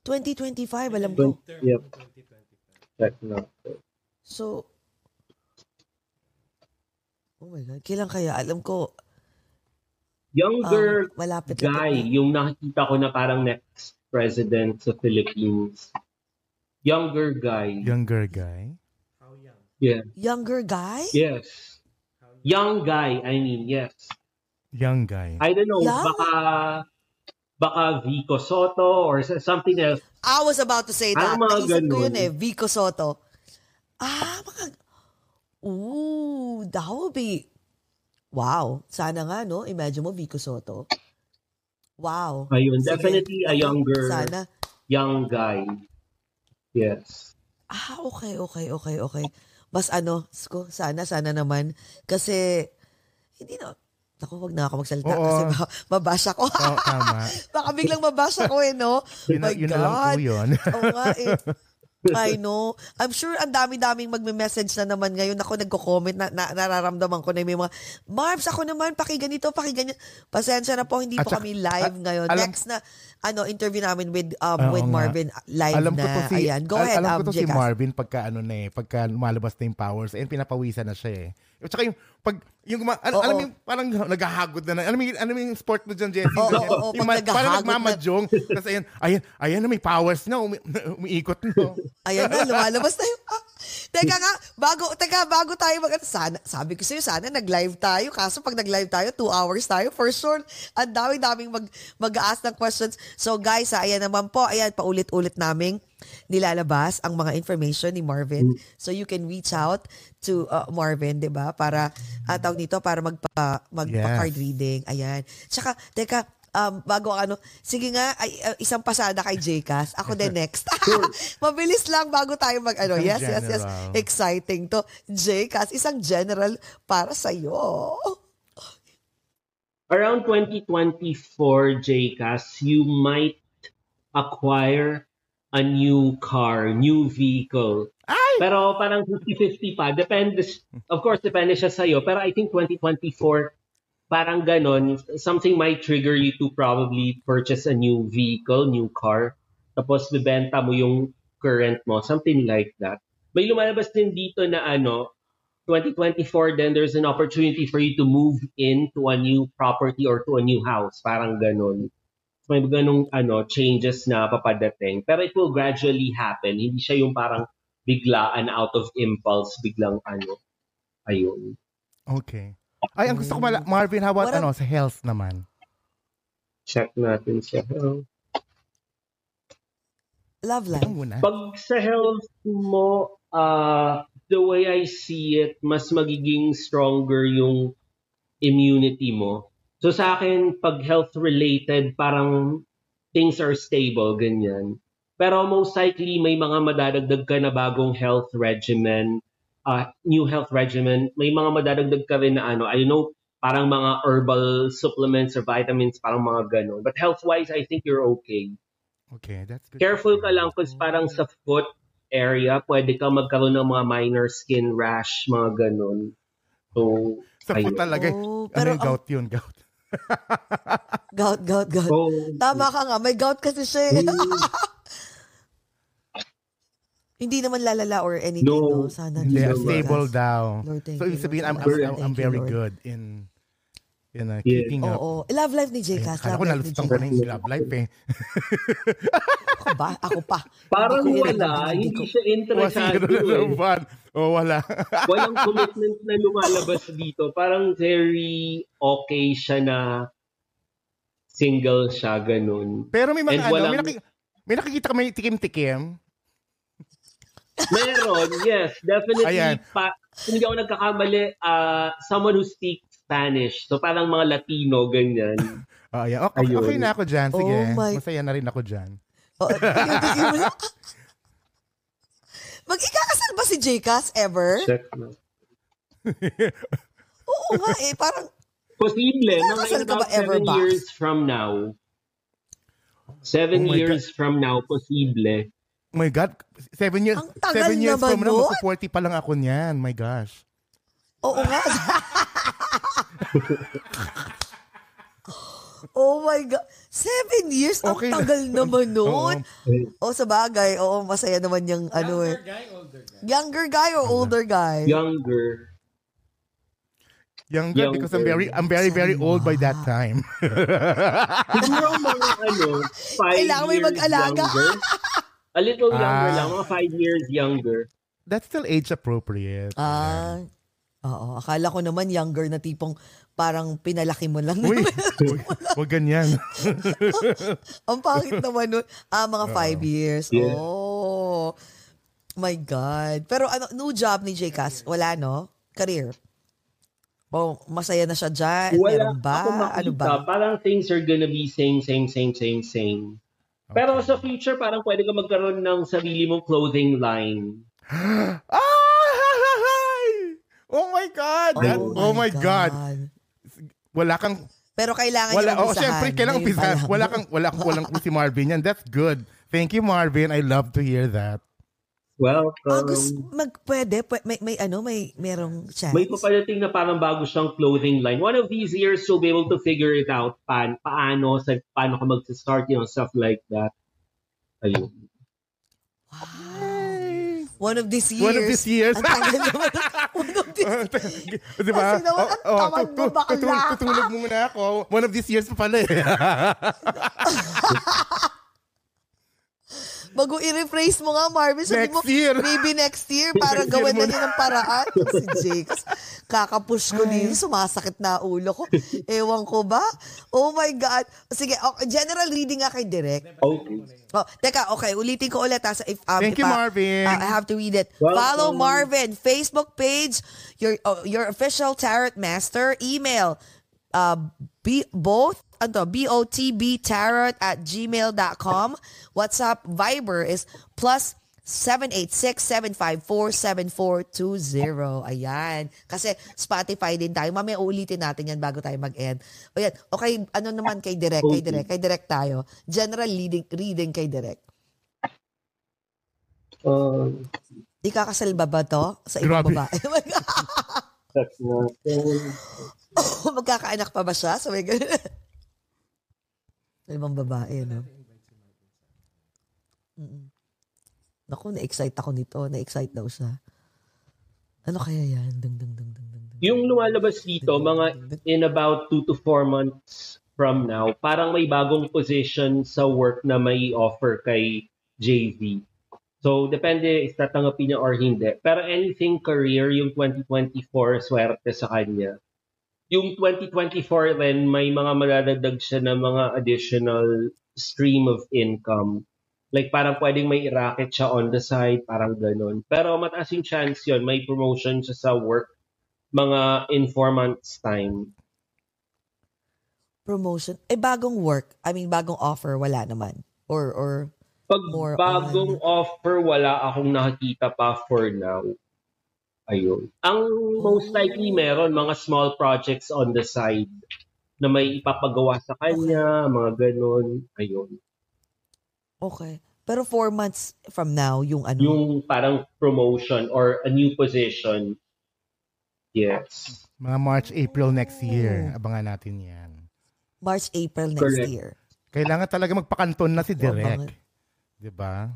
2025, alam ko. 20, yep. Check natin. So, oh my God, kailan kaya? Alam ko, Younger um, malapit guy, na. yung nakikita ko na parang next president sa Philippines. Younger guy. Younger guy. Yeah. Younger guy? Yes. Young guy, I mean, yes. Young guy. I don't know, Young? baka baka Vico Soto or something else. I was about to say that. Ah, mga Naisip ko yun eh, Vico Soto. Ah, mga... Ooh, that would be... Wow. Sana nga, no? Imagine mo, Vico Soto. Wow. Ayun, Sige. definitely a younger Sana. young guy. Yes. Ah, okay, okay, okay, okay. Mas ano, sana, sana naman. Kasi, hindi na, Naku, wag na ako magsalita Oo. kasi baka mabasa ko. Oo, tama. baka biglang mabasa ko eh, no? Yun, My yun na lang po God. yun. Oo nga eh. I know. I'm sure ang dami-daming magme-message na naman ngayon. Ako nagko-comment na, na nararamdaman ko na may mga, Marbs, ako naman, pakiganito, pakiganyan. Pasensya na po, hindi At po saka- kami live ngayon. alam- Next na, ano, interview namin with, um, Oo with nga. Marvin live alam na. ko to si Ayan, go al- ahead, alam um, ko to si. Marvin pagka ano na eh, pagka lumalabas na yung powers, and pinapawisan na siya eh. At saka yung pag yung guma, al- alam mo parang naghahagod na, na alam mo yung, alam mo yung sport na dyan, Jesse? Oo, oo, oo, Yung pag ma- parang naghahagod na- nagmamadyong. Tapos ayan, ayan, ayan na may powers na, umi, umiikot na. Ayan na, lumalabas na yung... Ah, teka nga, bago, teka, bago tayo mag... Sana, sabi ko sa'yo, sana nag-live tayo. Kaso pag nag-live tayo, two hours tayo, for sure, ang daming-daming mag, mag-ask ng questions. So guys, ha, ayan naman po, ayan, paulit-ulit naming nilalabas ang mga information ni Marvin. So you can reach out to uh, Marvin, 'di ba? Para uh, tawag dito para magpa magpa-card Yes. reading. Ayan. Tsaka teka, um, bago ano, sige nga, ay, uh, isang pasada kay Jcas. Ako din next. Mabilis lang bago tayo mag ano. Yes, yes, yes. general. Exciting to. Jcas, isang general para sa iyo. Around 2024, JCAS, you might acquire a new car, new vehicle. Pero parang 50-50 pa. Depende, of course, depende siya sa'yo. Pero I think 2024, parang ganon, something might trigger you to probably purchase a new vehicle, new car. Tapos bibenta mo yung current mo, something like that. May lumalabas din dito na ano, 2024, then there's an opportunity for you to move into a new property or to a new house. Parang ganon. May ganong ano, changes na papadating. Pero it will gradually happen. Hindi siya yung parang biglaan out of impulse, biglang ano. Ayun. Okay. Ay, ang gusto ko mala- Marvin, how about What ano, sa health naman? Check natin siya. Oh. Love life. muna. Pag sa health mo, uh, the way I see it, mas magiging stronger yung immunity mo. So sa akin, pag health-related, parang things are stable, ganyan. Pero most likely, may mga madadagdag ka na bagong health regimen, uh, new health regimen. May mga madadagdag ka rin na ano, I know, parang mga herbal supplements or vitamins, parang mga ganun. But health-wise, I think you're okay. Okay, that's good. Careful ka lang kasi parang sa foot area, pwede ka magkaroon ng mga minor skin rash, mga ganun. So, Sa foot talaga. Oh, ano pero yung gout yun, gout. Gout, gout, gout. So, Tama ka nga, may gout kasi siya. eh. Hindi naman lalala or anything, no? No. Sana Hindi, stable daw. Lord, So, you, ibig sabihin. I'm, I'm. I'm, I'm very Lord. good in in uh, Yeah. keeping up. Oo. Love life ni Jcas. Kala ko Love life ni nalustang ko na yung love life eh. Ako ba? Ako pa. parang Hindi wala, hindi hindi ko- siya Wala interesado. na eh. naman. Oh, wala. Walang commitment na lumalabas dito. Parang very okay siya na single siya, ganun. Pero may mga And ano, may, walang- naki- may nakikita ka may tikim-tikim. Meron, yes, definitely. Ayan. Pa, kung hindi ako nagkakamali, uh, someone who speaks Spanish. So parang mga Latino, ganyan. Oh, yeah. Okay, Ayun. okay na ako dyan. Sige. Oh my- Masaya na rin ako dyan. Oh. Mag-ikakasal ba si Jcas ever? Check na. Oo nga eh. Parang, Posible, mga Kasal in ka ba about ever, seven Box? years from now. Seven Oh years from now, posible. Oh my God. Seven years, seven years from now, nun. magpo-40 pa lang ako niyan. My gosh. oo nga. oh my God. Seven years? Ang Okay. tagal naman Oo. nun. O sa bagay, oo, masaya naman yung ano eh. Younger guy or older guy? Younger. Younger, because I'm very, I'm very, very old by that time. Siguro mga ano, five Kailangan may years mag-alaga. younger. A little younger Ah. lang, mga five years younger. That's still age appropriate. Ah, oo. Akala ko naman younger na tipong parang pinalaki mo lang. Uy, wag ganyan. Ang pangit naman nun. Ah, mga five years. Yeah. Oh. My God. Pero ano, new job ni Jcas? Wala, no? Career? Oh, masaya na siya dyan? Wala Meron ba? ako makita. Ano ba? Parang things are gonna be same, same, same, same, same. Pero sa future, parang pwede ka magkaroon ng sarili mong clothing line. Ay! Oh my God! That, oh, my God. Wala kang Pero kailangan wala niya oh syempre kailangan pa umpisahan. Wala kang wala kang walang si Marvin yan. That's good. Thank you Marvin. I love to hear that. Welcome. Ah, gusto, mag, pwede, pwe- may, may ano, may, merong chance. May papadating na parang bago siyang clothing line. One of these years, you'll be able to figure it out. Paan, paano, sa, paano ka mag-start, you know, stuff like that. Ayun. One of these years. One of these years. Ang tagal naman. One of these Di ba? Kasi naman, ang tamad mo, bakla tutulog muna ako. One of these years pa pala eh. Bago i-rephrase mo nga, Marvin, sabi mo, Next year. maybe next year, para Next year gawin na muna. niya ng paraan. si Jakes, kakapush ko din, sumasakit na ulo ko. Ewan ko ba? Oh my God. Sige, okay, general reading nga kay Direk. Okay. Oh, teka, okay, ulitin ko ulit ha. Sa, if, um, Thank if, you, ah, Marvin. ah, I have to read it. Welcome. Follow Marvin, Facebook page, your oh, your official tarot master, email, uh, B, both, ano, B-O-T-B tarot at gmail.com. WhatsApp, Viber is plus 786-754-7420. Ayan. Kasi Spotify din tayo. Mamaya uulitin natin yan bago tayo mag-end. O yan. Okay, ano naman kay Direk? Kay. Direk. Kay Direk tayo. General reading, reading kay Direk. Um, Ikakasal ba ba to sa ibang babae? Magkakaanak pa ba siya? So, may ganun. Sa ibang babae, no? Mm-mm. Naku, na-excite ako nito. Na-excite daw siya. Ano kaya yan? Ding, ding, ding, ding, ding. yung lumalabas dito, mga in about two to four months from now, parang may bagong position sa work na may offer kay JV. So, depende if tatanggapin niya or hindi. Pero anything career, yung 2024, swerte sa kanya. Yung 2024 rin, may mga madadagdag siya na mga additional stream of income. Like parang pwedeng may racket siya on the side, parang ganun. Pero mataas yung chance yun, may promotion siya sa work mga in four months time. Promotion. Eh, bagong work. I mean, bagong offer. Wala naman. Or, or, Pag More bagong offer, wala akong nakikita pa for now. Ayun. Ang most likely meron mga small projects on the side na may ipapagawa sa kanya, mga ganun. Ayun. Okay. Pero four months from now, yung ano? Yung parang promotion or a new position. Yes. Mga March, April next year. Oh. Abangan natin yan. March, April next Correct. year. Kailangan talaga magpakanton na si. Direk. Di ba?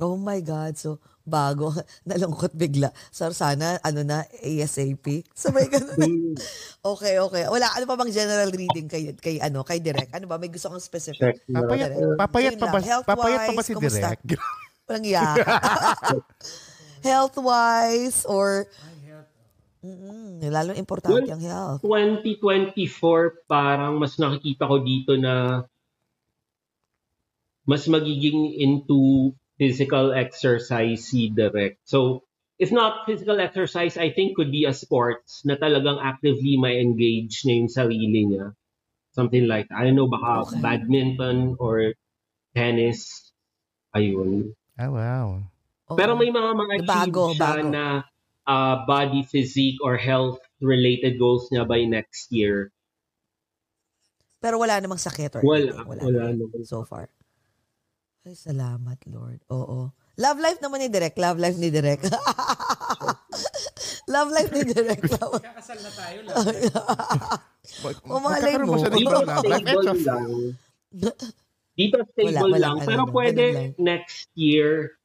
Oh my God. So, bago. Nalungkot bigla. So, sana, ano na, ASAP. Sabay ganun. Hmm, okay, okay. Wala, ano pa bang general reading kay, kay, ano, kay Direk? Ano ba? May gusto kang specific? check. Papayat, Direk. papayat pa ba, papayat pa ba si kumusta? Direk? Walang iya. Health-wise or... Mm, lalo importante ang health. 2024, parang mas nakikita ko dito na mas magiging into physical exercise si Direct. So, if not physical exercise, I think could be a sports na talagang actively may engage na yung sarili niya. Something like, I don't know, baka Okay. badminton or tennis. Ayun. Ah, wow. Oo. Pero may mga mga Bago, achieve siya bago. na uh, body physique or health related goals niya by next year. Pero wala namang sakit or Wala, anything. wala naman. So far. Ay, salamat, Lord. Oo. Love life naman ni Direk. Love life ni Direk. Love life ni Direk. Kakasal na tayo mo. love life? stable Eto, lang. Dito stable Wala, walang lang. ano Pero pwede next year,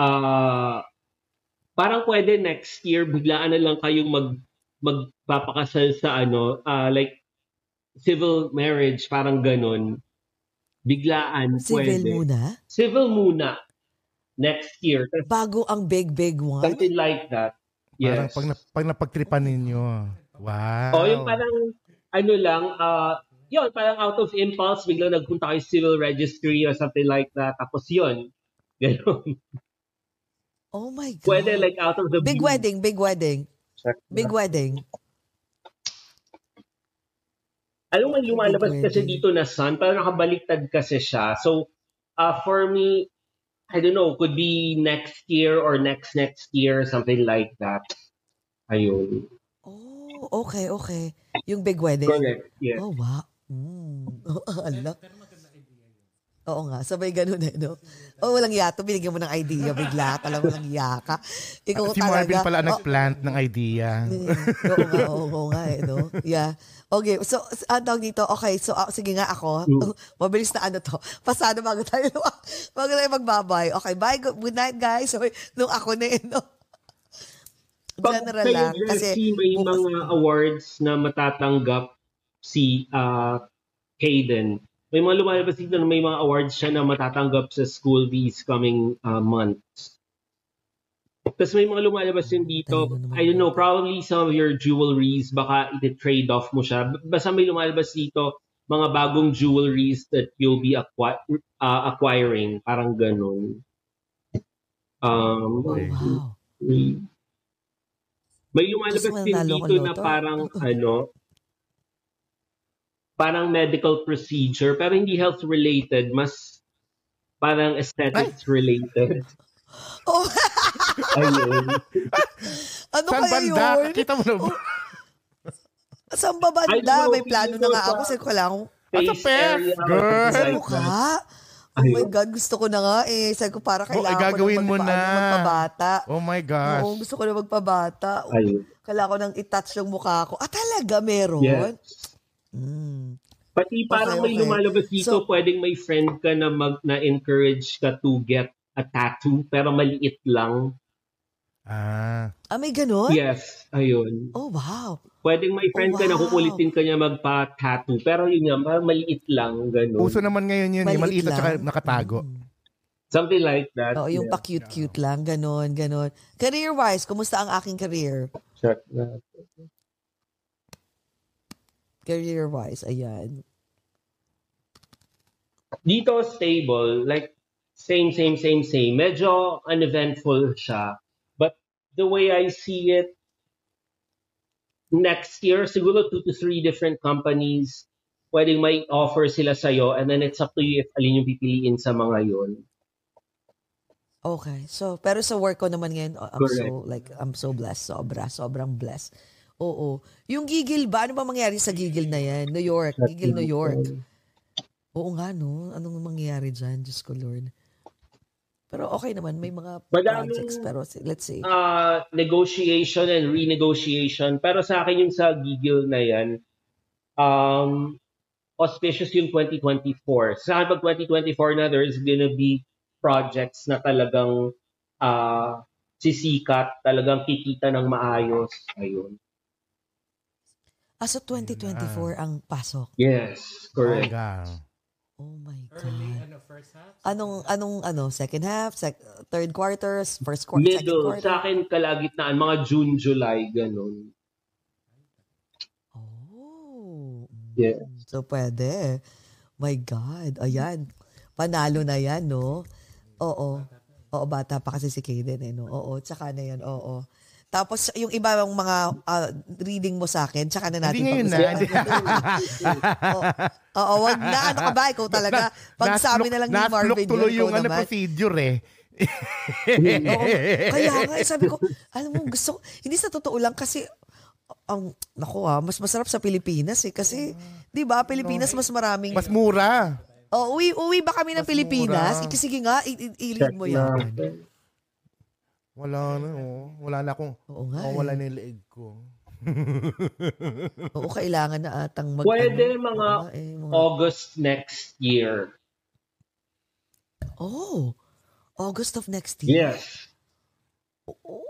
uh, parang pwede next year, biglaan na lang kayong mag, magpapakasal sa ano, uh, like civil marriage, parang ganun. Biglaan, Civil pwede. muna. Civil muna. Next year. Bago ang big, big one. Something like that. Parang Yes. pag, na, pag napagtripan ninyo. Wow. O yung parang, ano lang, uh, yun, parang out of impulse, biglang nagpunta kayo civil registry or something like that. Tapos yun. Ganun. Oh my God. Pwede like out of the Big blue. wedding, big wedding. Check Big na. wedding. Alam mo, lumalabas kasi dito na sun, parang nakabaliktad kasi siya. So, uh, for me, I don't know, could be next year or next next year, something like that. Ayun. Oh, okay, okay. Yung big wedding. Correct. Yes. Oh, wow. Mm. Ala. Oo nga, sabay ganun eh, no? Oh, walang yato, binigyan mo ng idea bigla, talagang walang yaka. Ikaw si talaga. Marvin pala ang Oh, nag-plant ng idea. Mm, oo nga, oo, oo nga eh, no? Yeah. Okay, so, ang tawag dito, okay, so, ah, sige nga ako, mabilis na ano to, pasado bago tayo, bago tayo magbabay. Okay, bye, good, good night, guys. So, nung ako na eh, no? General lang, kasi, may mga awards na matatanggap si uh, Hayden. May mga lumalabas dito na may mga awards siya na matatanggap sa school these coming uh, months. Tapos may mga lumalabas din dito, I don't know, probably some of your jewelries, baka i-trade off mo siya. Basta may lumalabas dito, mga bagong jewelries that you'll be acqui- uh, acquiring. Parang ganun. Um, Oh, Okay. wow. may lumalabas din dito na parang ano, parang medical procedure, pero hindi health related, mas parang aesthetics related. Oh, Ayun. ano Saan kaya banda? yun? Kita mo na ba? Saan ba banda? May plano na nga ako. sa- Kasi ko lang, At pef, area, girl. mukha. that. Oh my. God, gusto ko na nga eh. Sabi ko, para kailangan Oh, gagawin ko mo na, na. magpa- ano, magpabata. Oh my gosh. Oo, gusto ko na magpabata. Ayun. Kailangan ko nang itouch yung mukha ko. Ah, talaga meron? Yes. Mm. Pati parang Okay, may okay. lumalabas dito, So- pwedeng may friend ka na mag na encourage ka to get a tattoo pero maliit lang. Ah. Ah, may ganun? Yes, ayun. Oh, wow. Pwedeng may friend Oh, ka na wow. kukulitin ka niya magpa-tattoo pero yun nga, maliit lang, ganun. Uso naman ngayon yun eh. Maliit at saka lang. nakatago. Mm. Something like that. Oo, yung yeah. pa-cute-cute lang. Ganon, ganon. Career-wise, kumusta ang aking career? Check na. Career-wise, ayan. Dito, stable. Like, same, same, same, same. Medyo uneventful siya. But the way I see it, next year, siguro two to three different companies pwedeng may offer sila sa'yo and then it's up to you if alin yung pipiliin sa mga yon. Okay. So, pero sa work ko naman ngayon, uh, I'm Correct. so, like, I'm so blessed. Sobra. Sobrang blessed. Oo. Yung gigil ba? Ano ba mangyari sa gigil na yan? New York. Gigil New York. Oo nga, no? Anong mangyayari dyan? Diyos ko, Lord. Pero okay naman. May mga Madaming- projects. Pero let's see. uh, negotiation and renegotiation. Pero sa akin yung sa gigil na yan, um, auspicious yung 2024. Sa akin pag 2024 na, there's gonna be projects na talagang uh, sisikat, talagang kikita ng maayos. Ayun. Ah, so 2024 ang pasok. Yes, correct. Bongga. Oh my Early, God. ano, first half? Anong, anong, ano, second half, sec- third quarters, first quarter, second Middle, quarter? sa akin kalagitnaan, mga June, July, ganun. Oh. Yes. Mm, So, pwede. My God. Ayan. Panalo na yan, no? Oo. Oo, bata pa kasi si Kaden, eh, no? Oo, tsaka na yan, oo. Tapos, yung iba yung mga ah, reading mo sa akin, tsaka na natin Hindi ngayon na. pag-usapan. Oo, Oo, wag na. Ano ka ba? Ikaw talaga. Pag sabi na lang ni Marvin tuloy yun, yung ano, naman. procedure eh. Oo. Kaya nga, eh, sabi ko, alam mo, gusto, hindi sa totoo lang kasi, ang, naku ah, mas masarap sa Pilipinas eh. Kasi, di ba, Pilipinas mas maraming, Mas mura. oh, uwi, uwi ba kami ng Pilipinas? mura. Sige nga, i-read mo yan. Wala na, oh. Wala na akong, Oo nga. oh, wala eh. na yung leeg ko. Oo, kailangan na atang mag... Pwede ano, mga nga eh, mga- August next year. Oh, August of next year. Yes. Oo.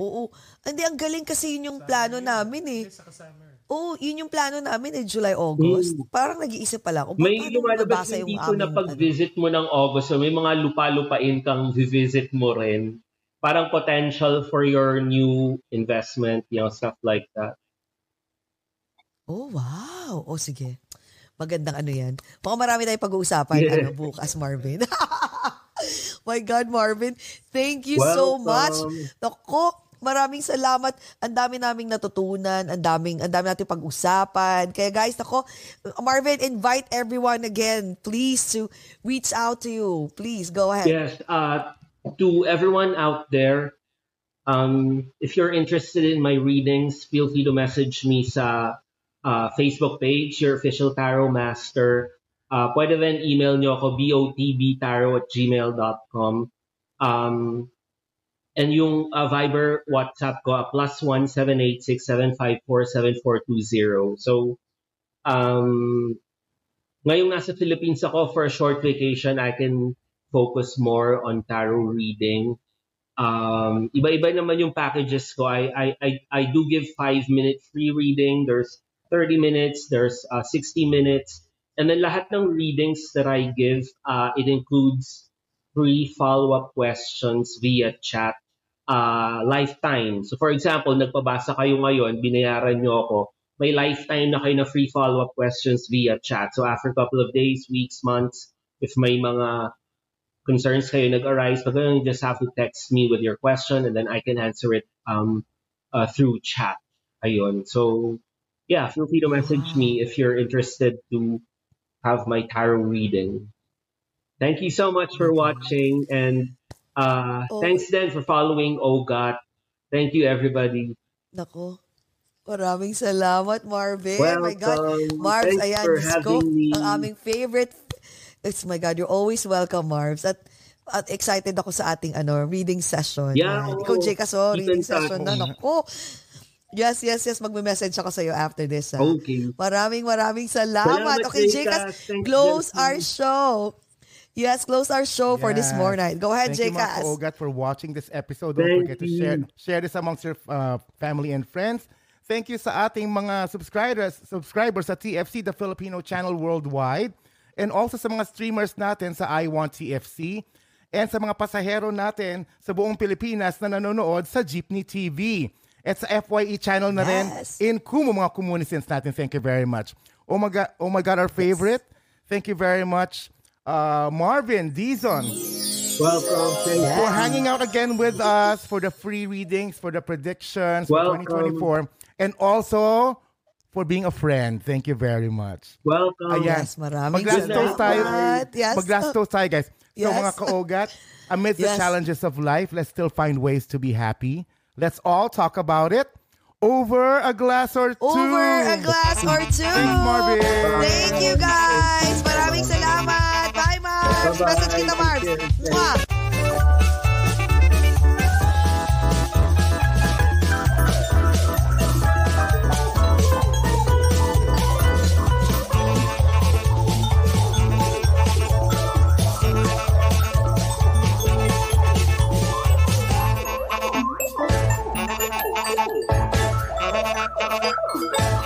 Oo. Hindi, ang galing kasi yun yung plano namin eh. Sa summer. Oo, yun yung plano namin eh, July, August. Parang nag-iisip pa lang. ako, May lumalabas yung dito na aming, pag-visit mo ng August, so may mga lupa-lupain kang visit mo rin. Parang potential for your new investment, you know, stuff like that. Oh, wow. O, sige. Magandang ano yan. Mukhang marami tayong pag-uusapan Yeah. ano, bukas, Marvin. My God, Marvin. Thank you so much. Welcome. Nako, maraming salamat. Ang dami naming natutunan. Ang daming, ang dami nating pag-usapan. Kaya guys, nako, Marvin, invite everyone again, please, to reach out to you. Please, go ahead. Yes, uh, to everyone out there, um, if you're interested in my readings, feel free to message me sa uh, Facebook page, your official tarot master. Uh, pwede rin email nyo ako, botbtarot at gmail.com. Um, and yung uh, Viber WhatsApp ko, uh, plus one seven eight six seven five four seven four two zero. So, um, ngayong nasa Philippines ako for a short vacation, I can focus more on tarot reading. Um, iba-iba naman yung packages ko. I, I, I, I do give five minute free reading. There's 30 minutes. There's uh, 60 minutes. And then lahat ng readings that I give, uh, it includes free follow-up questions via chat, uh, lifetime. So for example, nagpabasa kayo ngayon, binayaran nyo ako, may lifetime na kayo na free follow-up questions via chat. So after a couple of days, weeks, months, if may mga concerns kayo nag-arise, pag you just have to text me with your question and then I can answer it um, uh, through chat. Ayun. So, yeah, feel free to message me if you're interested to have my tarot reading. Thank you so much for watching and uh, Oh. thanks then for following Oh God. Thank you, everybody. Nako. Maraming salamat, Marvin. My God. Welcome. Marbs, Thanks ayan, for Diyos ko, having ang aming favorite. It's my God, you're always welcome, Marbs. At, at excited ako sa ating ano reading session. Yeah, Ayan. oo. Ikaw, Jake, so Keep reading session na. Nako. Yes, yes, yes. Magme-message ako sa iyo after this. ha? Okay. Maraming maraming salamat. Salamat, okay, Jake. Jekas, Thanks, close our show. Yes, close our show for this Yes. morning. Go ahead, Thank you, Jekas. Mga Ogat, for watching this episode. Don't Thank forget to you. share share this amongst your uh, family and friends. Thank you sa ating mga subscribers subscribers sa TFC, the Filipino channel worldwide. And also sa mga streamers natin sa I Want TFC. And sa mga pasahero natin sa buong Pilipinas na nanonood sa Jeepney TV. At sa FYE channel na rin Yes. in Kumu, mga Kumunisins natin. Thank you very much. Oh my God, oh my God our favorite. Thank you very much, uh, Marvin Dizon Welcome. Thank you. for hanging out again with us for the free readings, for the predictions for Welcome. 2024, and also for being a friend. Thank you very much. Welcome. Oh, Ayan. Yes, maraming Mag-last toast tayo. Yes. Mag-last oh. tayo, guys. So, Yes. mga kaogat, amidst the Yes. challenges of life, let's still find ways to be happy. Let's all talk about it over a glass or two. Over a glass or two. Thanks, Marvin. Thank you, guys. Maraming salamat. Bye, Marbs. Bye-bye. Message kita, Marbs. Cheers. Mwah. Thank you.